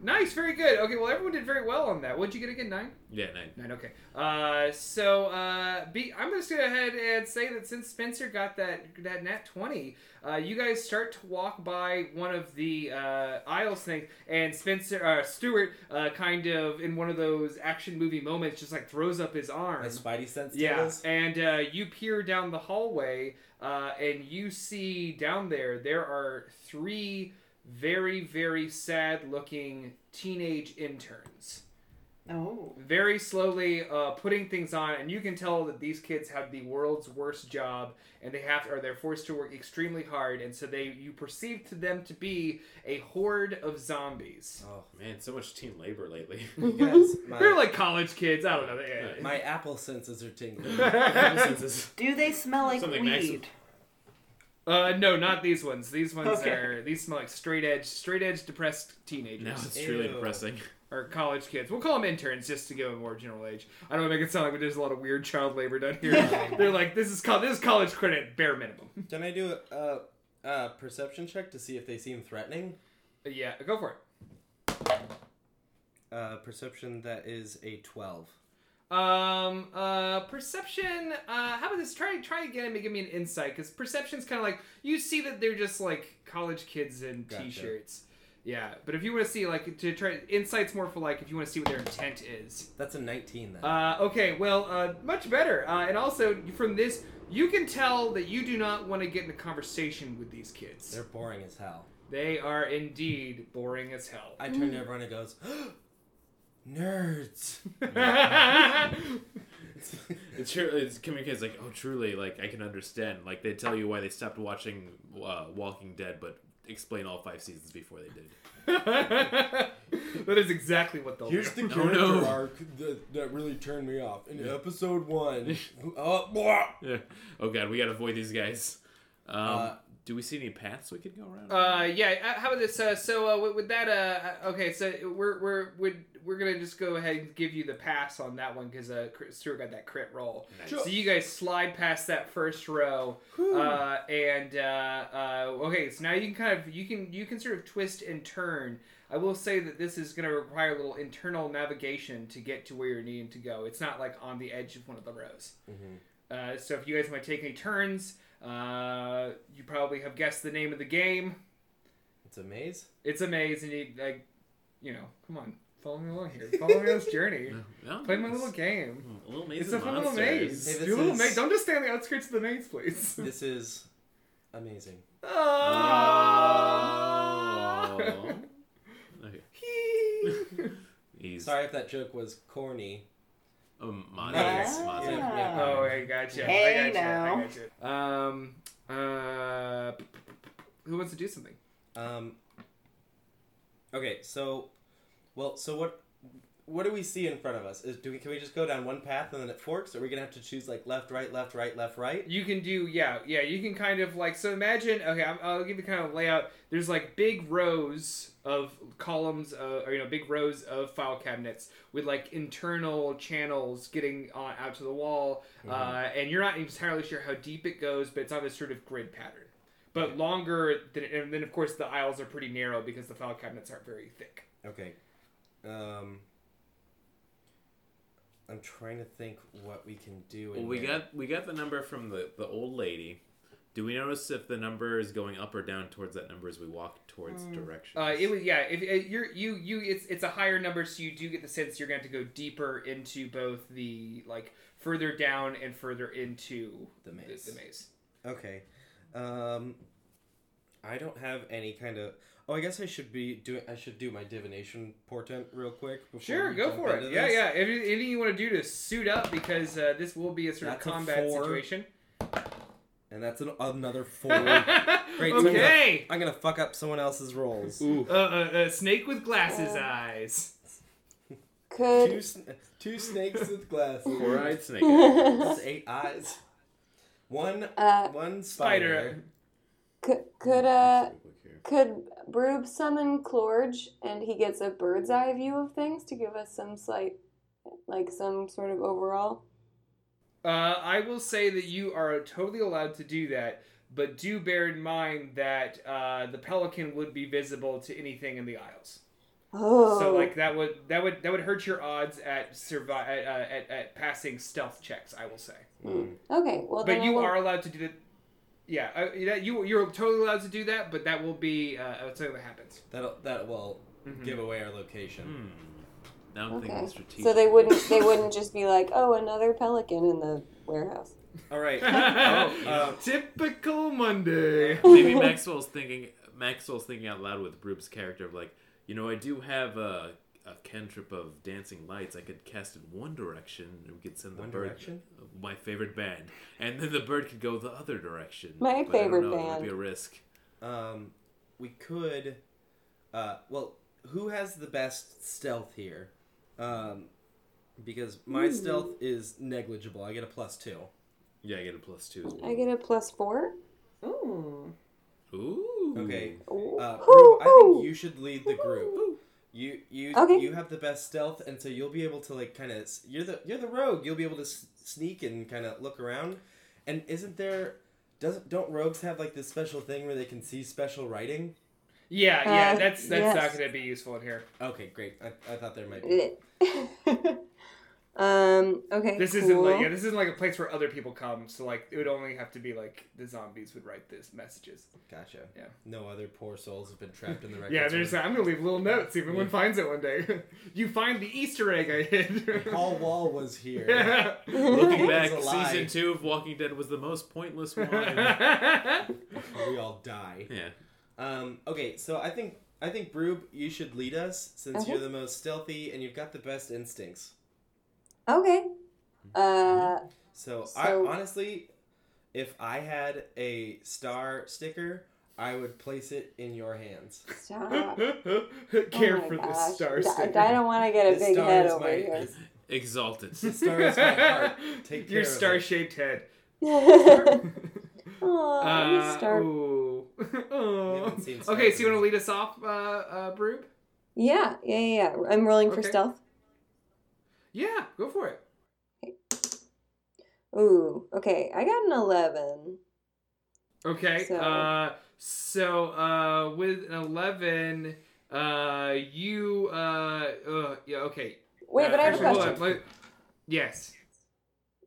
Nice, very good. Okay, well, everyone did very well on that. What'd you get again? Nine? Yeah, nine. Nine, okay. Uh, so, uh, B, I'm just gonna go ahead and say that since Spencer got that that nat 20, uh, you guys start to walk by one of the uh, aisles things, and Spencer, uh, Stuart, uh, kind of in one of those action movie moments, just like throws up his arm. My spidey sense Yeah, tingles. and uh, you peer down the hallway, uh, and you see down there there are three very, very sad-looking teenage interns. Oh. Very slowly uh, putting things on, and you can tell that these kids have the world's worst job, and they have or they're forced to work extremely hard, and so they you perceive to them to be a horde of zombies. Oh, Man, so much team labor lately. *laughs* you guys, They're like college kids. I don't know. They- my apple senses are tingling. *laughs* Senses. Do they smell like Something Max- weed? Uh, no, not these ones. These ones Okay. are these smell like straight edge, straight edge depressed teenagers now it's truly Ew. depressing. or college kids. We'll call them interns just to give them more general age. I don't want to make it sound like there's a lot of weird child labor done here. *laughs* They're like, this is co- this is college credit bare minimum. *laughs* Can I do a, a, a perception check to see if they seem threatening? yeah, go for it. Uh, perception that is a 12. Um, uh, perception. Uh, how about this? Try, try again and give me an insight because perception's kind of like you see that they're just like college kids in Gotcha. t-shirts. Yeah, but if you want to see like to try insights more for like if you want to see what their intent is. That's a 19 then. Uh, okay, well, uh, much better. Uh, and also from this, you can tell that you do not want to get in a conversation with these kids. They're boring as hell. They are indeed boring as hell. I turn to everyone and goes, *gasps* nerds. *laughs* It's true. It's communicates like, oh, truly, like I can understand. Like they tell you why they stopped watching uh, Walking Dead, but explain all five seasons before they did. *laughs* that is exactly what they'll Here's do. the *laughs* Oh, character no. arc that, that really turned me off. In episode one, oh, blah. Yeah. Oh god, we gotta avoid these guys. Um, Uh, do we see any paths we could go around? Uh, yeah. uh, How about this? Uh, so uh, with, with that, uh, okay. So we're we're we're we're gonna just go ahead and give you the pass on that one because uh, Stuart got that crit roll. Nice. So you guys slide past that first row, uh, and uh, uh, okay. So now you can kind of you can you can sort of twist and turn. I will say that this is going to require a little internal navigation to get to where you're needing to go. It's not like on the edge of one of the rows. Uh, so if you guys want to take any turns, uh, you probably have guessed the name of the game. It's a maze. It's a maze, and you like, you know, come on, follow me along here. Follow me on this journey. *laughs* No, Play my little game. A little maze It's a fun little maze. Hey, Do a little is- maze. Don't just stay on the outskirts of the maze, please. *laughs* This is amazing. Oh. *laughs* Okay. He's Sorry if that joke was corny. Um, Nice. Monsters. Ah. Monsters. Yeah. oh, I gotcha. Hey, I gotcha. now. I gotcha. Um. Uh. Who wants to do something? Um. Okay, so, well, so what? What do we see in front of us? Is do we can we just go down one path and then it forks? Or are we gonna have to choose like left, right, left, right, left, right? You can do yeah, yeah. You can kind of like so. Imagine okay. I'm, I'll give you kind of a layout. There's like big rows of columns, uh, or you know, big rows of file cabinets with like internal channels getting on out to the wall, uh, and you're not entirely sure how deep it goes, but it's on this sort of grid pattern. But longer than, and then of course the aisles are pretty narrow because the file cabinets aren't very thick. Okay. Um. I'm trying to think what we can do. In Well, we here. got we got the number from the the old lady. Do we notice if the number is going up or down towards that number as we walk towards direction? Uh, it was yeah. If uh, you're you you it's it's a higher number, so you do get the sense you're going to have to go deeper into both the like further down and further into The maze. The, maze. Okay. Um. I don't have any kind of. Oh, I guess I should be doing. I should do my divination portent real quick. Before Sure, go for it. Yeah, this. yeah. If, anything you want to do to suit up because uh, this will be a sort That's a of combat situation. And that's an, another *laughs* four. Great. so I'm gonna- okay. I'm gonna fuck up someone else's rolls. Uh, uh, uh, snake with glasses Oh. eyes. Could Two, sn- two snakes with glasses. Four-eyed snake. That's eight eyes. One uh one Spider. spider. could could uh could Broob summon Clorge and he gets a bird's eye view of things to give us some slight like some sort of overall? Uh, I will say that you are totally allowed to do that, but do bear in mind that uh, the pelican would be visible to anything in the aisles. Oh. So like that would that would that would hurt your odds at survive at, uh, at at passing stealth checks. I will say, okay. Well, but I you won't- are allowed to do that. Yeah, uh, that you you're totally allowed to do that, but that will be uh, something that happens. That'll that will Mhm. give away our location. Now I'm Okay. thinking strategic. So they wouldn't. They wouldn't just be like, "Oh, another pelican in the warehouse." All right. *laughs* oh, uh, typical Monday. Maybe *laughs* Maxwell's thinking. Maxwell's thinking out loud with Broob's character of like, you know, I do have a, a cantrip of dancing lights. I could cast in one direction, and we could send the One bird. Direction? My favorite band, and then the bird could go the other direction. My But I don't favorite know, It would be a risk. um, we could. Uh, well, who has the best stealth here? Um, because my stealth is negligible. I get a plus two. Yeah, I get a plus two as well. I get a plus four. Ooh. Ooh. Okay. Uh, Ooh, Rube, I think you should lead the group. You you Okay. you have the best stealth, and so you'll be able to like kind of you're the you're the rogue. You'll be able to s- sneak and kind of look around. And isn't there doesn't don't rogues have like this special thing where they can see special writing? Yeah, yeah, Uh, that's that's not going to be useful in here. Okay, great. I, I thought there might be. *laughs* um. Okay. This cool. isn't like yeah, this isn't like a place where other people come. So like it would only have to be like the zombies would write this messages. Gotcha. Yeah. No other poor souls have been trapped in the *laughs* records. Yeah, there's. room. I'm gonna leave little notes. See if anyone finds it one day. *laughs* you find the Easter egg I hid. *laughs* Paul Wall was here. Yeah. Looking back, It's a lie. season two of Walking Dead was the most pointless one. we all die. yeah. Um, okay, so I think I think Broob, you should lead us since Okay. you're the most stealthy and you've got the best instincts. Okay. Uh. So, So- I honestly, if I had a star sticker, I would place it in your hands. Stop. *laughs* Care oh my for the gosh. star sticker. I don't want to get a The big star head is over my- here. Exalted. The star is my heart. Take Your care of star-shaped head. *laughs* Aw, Uh, star. ooh. *laughs* Aw. haven't okay, so you want to lead us off, uh, uh, Broob? Yeah, yeah, yeah, yeah. I'm rolling for Okay. stealth. Yeah, go for it. Ooh, okay. I got an 11. Okay. So- Uh, so uh, with an eleven, uh, you uh, uh yeah, okay. Wait, Uh, but I have a actually, question. on, let- yes.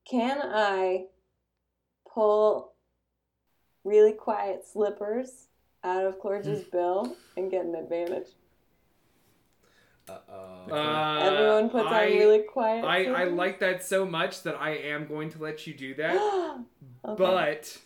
Can I pull really quiet slippers out of Clorge's *laughs* bill and get an advantage? Uh-oh. Uh, Everyone puts I, on really quiet I, I slippers? like that so much that I am going to let you do that, *gasps* okay. but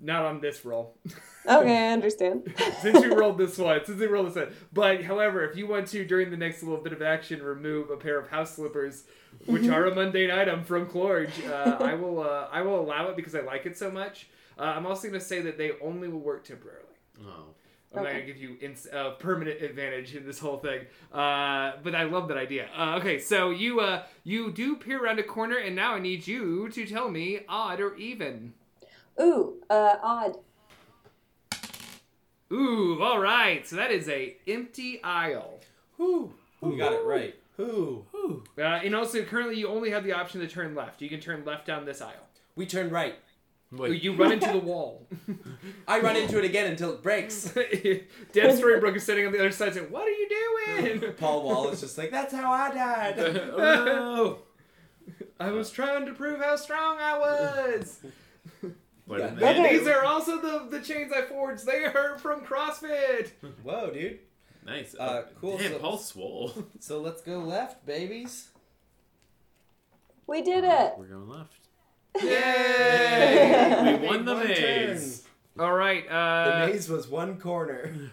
not on this roll. *laughs* okay, I understand. *laughs* since you rolled this one, since you rolled this one. But however, if you want to during the next little bit of action remove a pair of house slippers, which Mm-hmm. are a mundane item from Clorge, uh, I will uh, I will allow it because I like it so much. Uh, I'm also going to say that they only will work temporarily. Oh. I'm not gonna give you ins- uh, permanent advantage in this whole thing, uh, but I love that idea. Uh, okay, so you uh, you do peer around a corner, and now I need you to tell me odd or even. Ooh, uh, odd. Ooh, all right. So that is a empty aisle. Who? You got it right. Who? Uh, and also, currently, you only have the option to turn left. You can turn left down this aisle. We turn right. Wait. You run into the *laughs* wall. I run into it again until it breaks. *laughs* Dead Storybrooke is sitting on the other side saying, What are you doing? *laughs* Paul Wall is just like, that's how I died. oh I was trying to prove how strong I was. no! What Yeah. they Okay. These are also the, the chains I forged. They hurt from CrossFit. Whoa, dude. Nice. Uh, cool, Damn, so- Paul's swole. So let's go left, babies. We did it. We're going left. Yay! We won the One turn. maze. All right. The Uh, maze was one corner.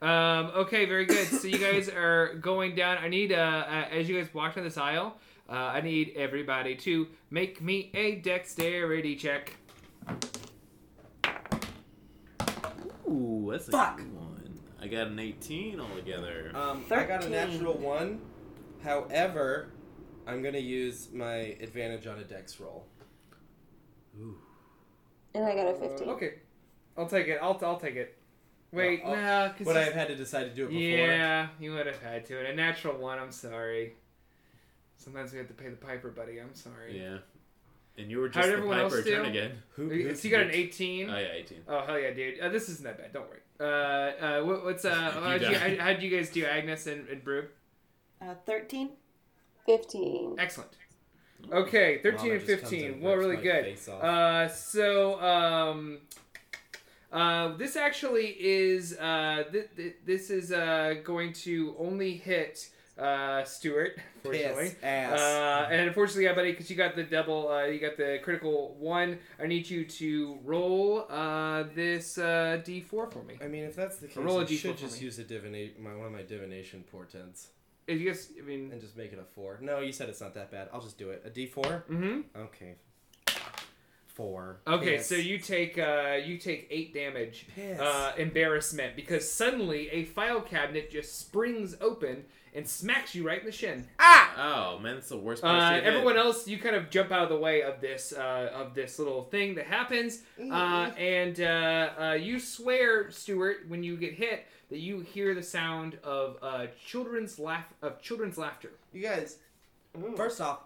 Um, okay, very good. So you guys are going down. I need, uh, uh, as you guys walk down this aisle, uh, I need everybody to make me a dexterity check. Ooh, that's a Fuck. good one. I got an 18 altogether. Um, I got a natural one. However, I'm gonna use my advantage on a dex roll. Ooh. And I got a 15. Uh, okay, I'll take it. I'll I'll take it. Wait, Well, I'll- nah, cause Would I have had to decide to do it before? yeah, you would have had to. And a natural one. I'm sorry. Sometimes we have to pay the piper, buddy. I'm sorry. Yeah. And you were How just did the everyone Piper turn again. Who, So you got an 18. Oh yeah, 18. Oh hell yeah, dude! Uh, this isn't that bad. Don't worry. Uh, uh, what, what's uh? *laughs* How'd you, how'd you guys do, Agnes and, and Brew? Uh, 13. 15. Excellent. Okay, thirteen Mama and fifteen. Well, really good. Uh, so um, uh, this actually is uh, th- th- this is uh going to only hit uh Stuart, *laughs* fortunately. Piss ass. Uh, and unfortunately, yeah, buddy, because you got the double, uh, you got the critical one. I need you to roll uh, this uh, d4 for me. I mean, if that's the case, roll a I D4 should for just me. use a divinate my one of my divination portents You guys, I mean, and just make it a four. No, you said it's not that bad. I'll just do it. A D four. mm-hmm. Okay. Four. Okay, Piss. so you take uh, you take eight damage. Piss. Uh, embarrassment because suddenly a file cabinet just springs open and smacks you right in the shin. Ah! Oh man, that's the worst. place Uh, everyone hit. else, you kind of jump out of the way of this uh, of this little thing that happens, uh, and uh, uh, you swear, Stuart, when you get hit, that you hear the sound of uh, children's laugh of children's laughter. you guys. First off,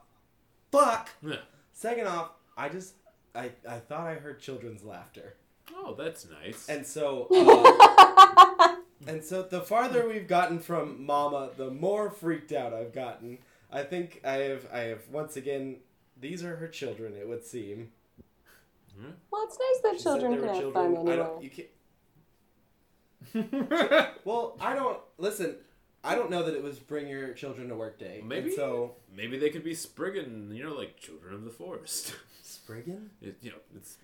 fuck. Yeah. Second off, I just I I thought I heard children's laughter, Oh, that's nice. and so. *laughs* And so the farther we've gotten from Mama, the more freaked out I've gotten. I think I have I have once again these are her children, it would seem. Hmm? Well, it's nice that She said children they can were have children. fun I anywhere. don't you can't *laughs* Well, I don't listen, I don't know that it was bring your children to work day. Maybe. And so Maybe they could be Spriggan, you know, like children of the forest. Spriggan? It, you know, it's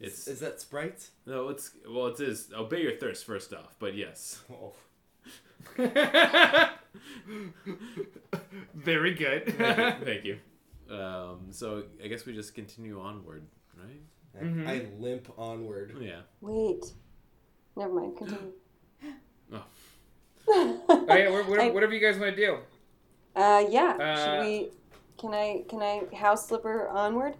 it's Is that Sprite? no, it's well, it is obey your thirst first off, but yes. Oh. *laughs* Very good. Thank you. Thank you. Um, so I guess we just continue onward, right? I, Mhm. I limp onward. Yeah. Wait. Never mind. Continue. Oh. *laughs* Oh, yeah, wha- wha- I- whatever you guys want to do. Uh, yeah. Uh, Should we? Can I? Can I house slipper onward?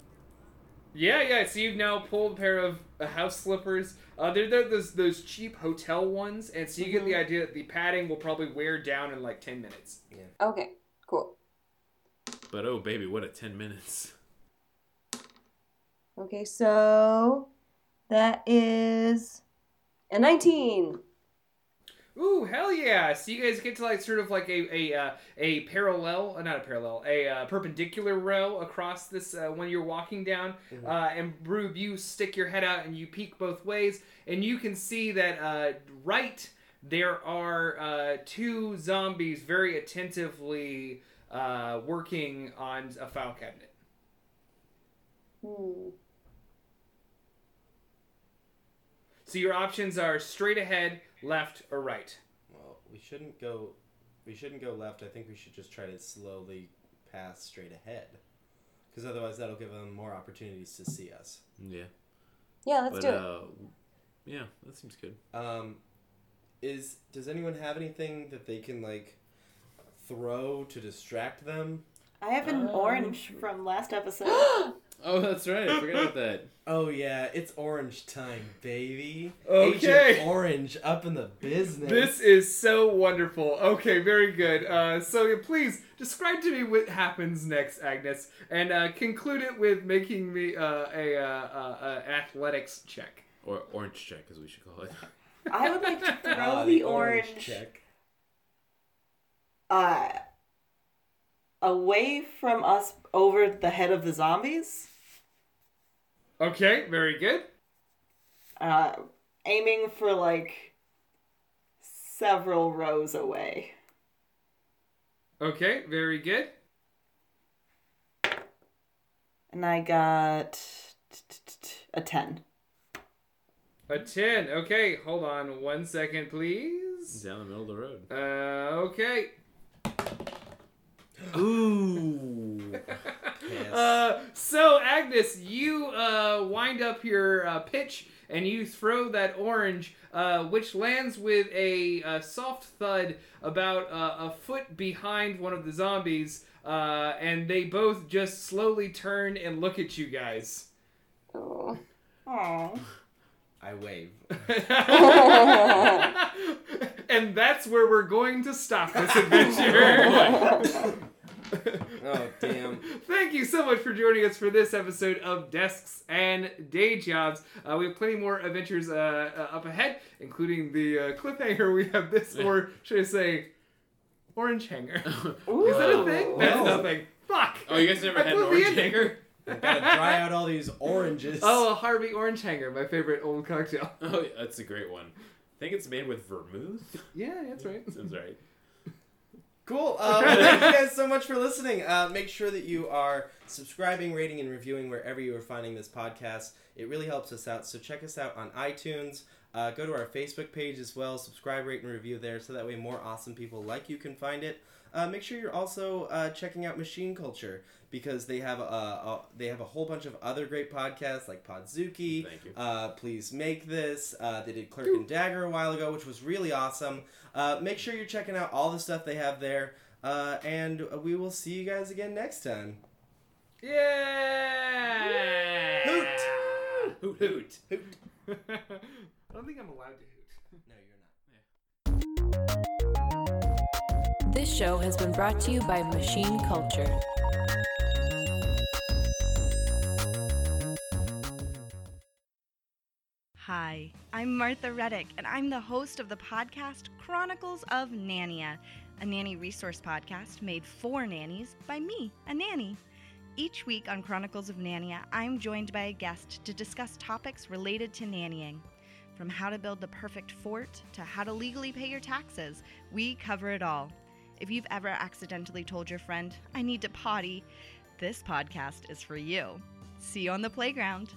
Yeah, yeah. So you've now pulled a pair of uh, house slippers. Uh, they're, they're those those cheap hotel ones, and so you get the idea that the padding will probably wear down in like ten minutes. Yeah. Okay. Cool. But oh baby, what a ten minutes. Okay. So that is a nineteen. Ooh, hell yeah! So you guys get to like sort of like a a uh, a parallel, uh, not a parallel, a uh, perpendicular row across this uh, when you're walking down. Uh, and Rube, you stick your head out and you peek both ways, and you can see that uh, right there are uh, two zombies very attentively uh, working on a file cabinet. Hmm. So your options are straight ahead, left, or right. Well, we shouldn't go we shouldn't go left. I think we should just try to slowly pass straight ahead. Because otherwise that'll give them more opportunities to see us. Yeah. Yeah. Let's but do it. uh, yeah, that seems good. Um, is does anyone have anything that they can like throw to distract them? I have an Um, orange from last episode. *gasps* *laughs* Oh, that's right. I forgot about that. *laughs* Oh yeah, it's orange time, baby. Okay. Agent Orange up in the business. This is so wonderful. Okay, very good. Uh, so yeah, please describe to me what happens next, Agnes, and uh, conclude it with making me uh, a uh, uh, uh, athletics check. Or orange check, as we should call it. *laughs* I would like to *laughs* throw Ah, the, orange, check. uh, away from us over the head of the zombies, Okay, very good. uh, aiming for like several rows away. Okay, very good. And I got a 10. A ten. Okay, hold on one second, please. Down the middle of the road. Uh, okay. Ooh. *laughs* Yes. Uh, so Agnes, you uh, wind up your uh, pitch and you throw that orange, uh, which lands with a, uh soft thud about uh, a foot behind one of the zombies, uh, and they both just slowly turn and look at you guys. Oh. Aww. I wave. *laughs* *laughs* and that's where we're going to stop this adventure. *laughs* Oh damn. Thank you so much for joining us for this episode of Desks and Day Jobs. Uh, we have plenty more adventures uh, uh, up ahead, including the uh, cliffhanger. We have this, or should I say, orange hanger. *laughs* Is that a thing? That's No. nothing. Fuck. Oh, you guys never I had an blew the orange ending. hanger? Gotta dry out all these oranges. Oh, a Harvey Orange Hanger, my favorite old cocktail. Oh, yeah, that's a great one. I think it's made with vermouth. Yeah, that's right. Sounds right. Cool. Um, *laughs* thank you guys so much for listening. Uh, make sure that you are subscribing, rating, and reviewing wherever you are finding this podcast. It really helps us out. So check us out on iTunes. Uh, go to our Facebook page as well. Subscribe, rate, and review there, so that way more awesome people like you can find it. Uh, make sure you're also uh, checking out Machine Culture because they have a, a they have a whole bunch of other great podcasts like Podzuki. Thank you. Uh, please make this. Uh, they did Clerk and Dagger a while ago, which was really awesome. Uh, make sure you're checking out all the stuff they have there. Uh, and we will see you guys again next time. Yeah. Hoot! Hoot hoot. Hoot. *laughs* I don't think I'm allowed to hoot. No, you're not. This show has been brought to you by Machine Culture. Hi, I'm Martha Reddick, and I'm the host of the podcast Chronicles of Nania, a nanny resource podcast made for nannies by me, a nanny. Each week on Chronicles of Nania, I'm joined by a guest to discuss topics related to nannying. From how to build the perfect fort to how to legally pay your taxes, we cover it all. If you've ever accidentally told your friend, I need to potty, this podcast is for you. See you on the playground.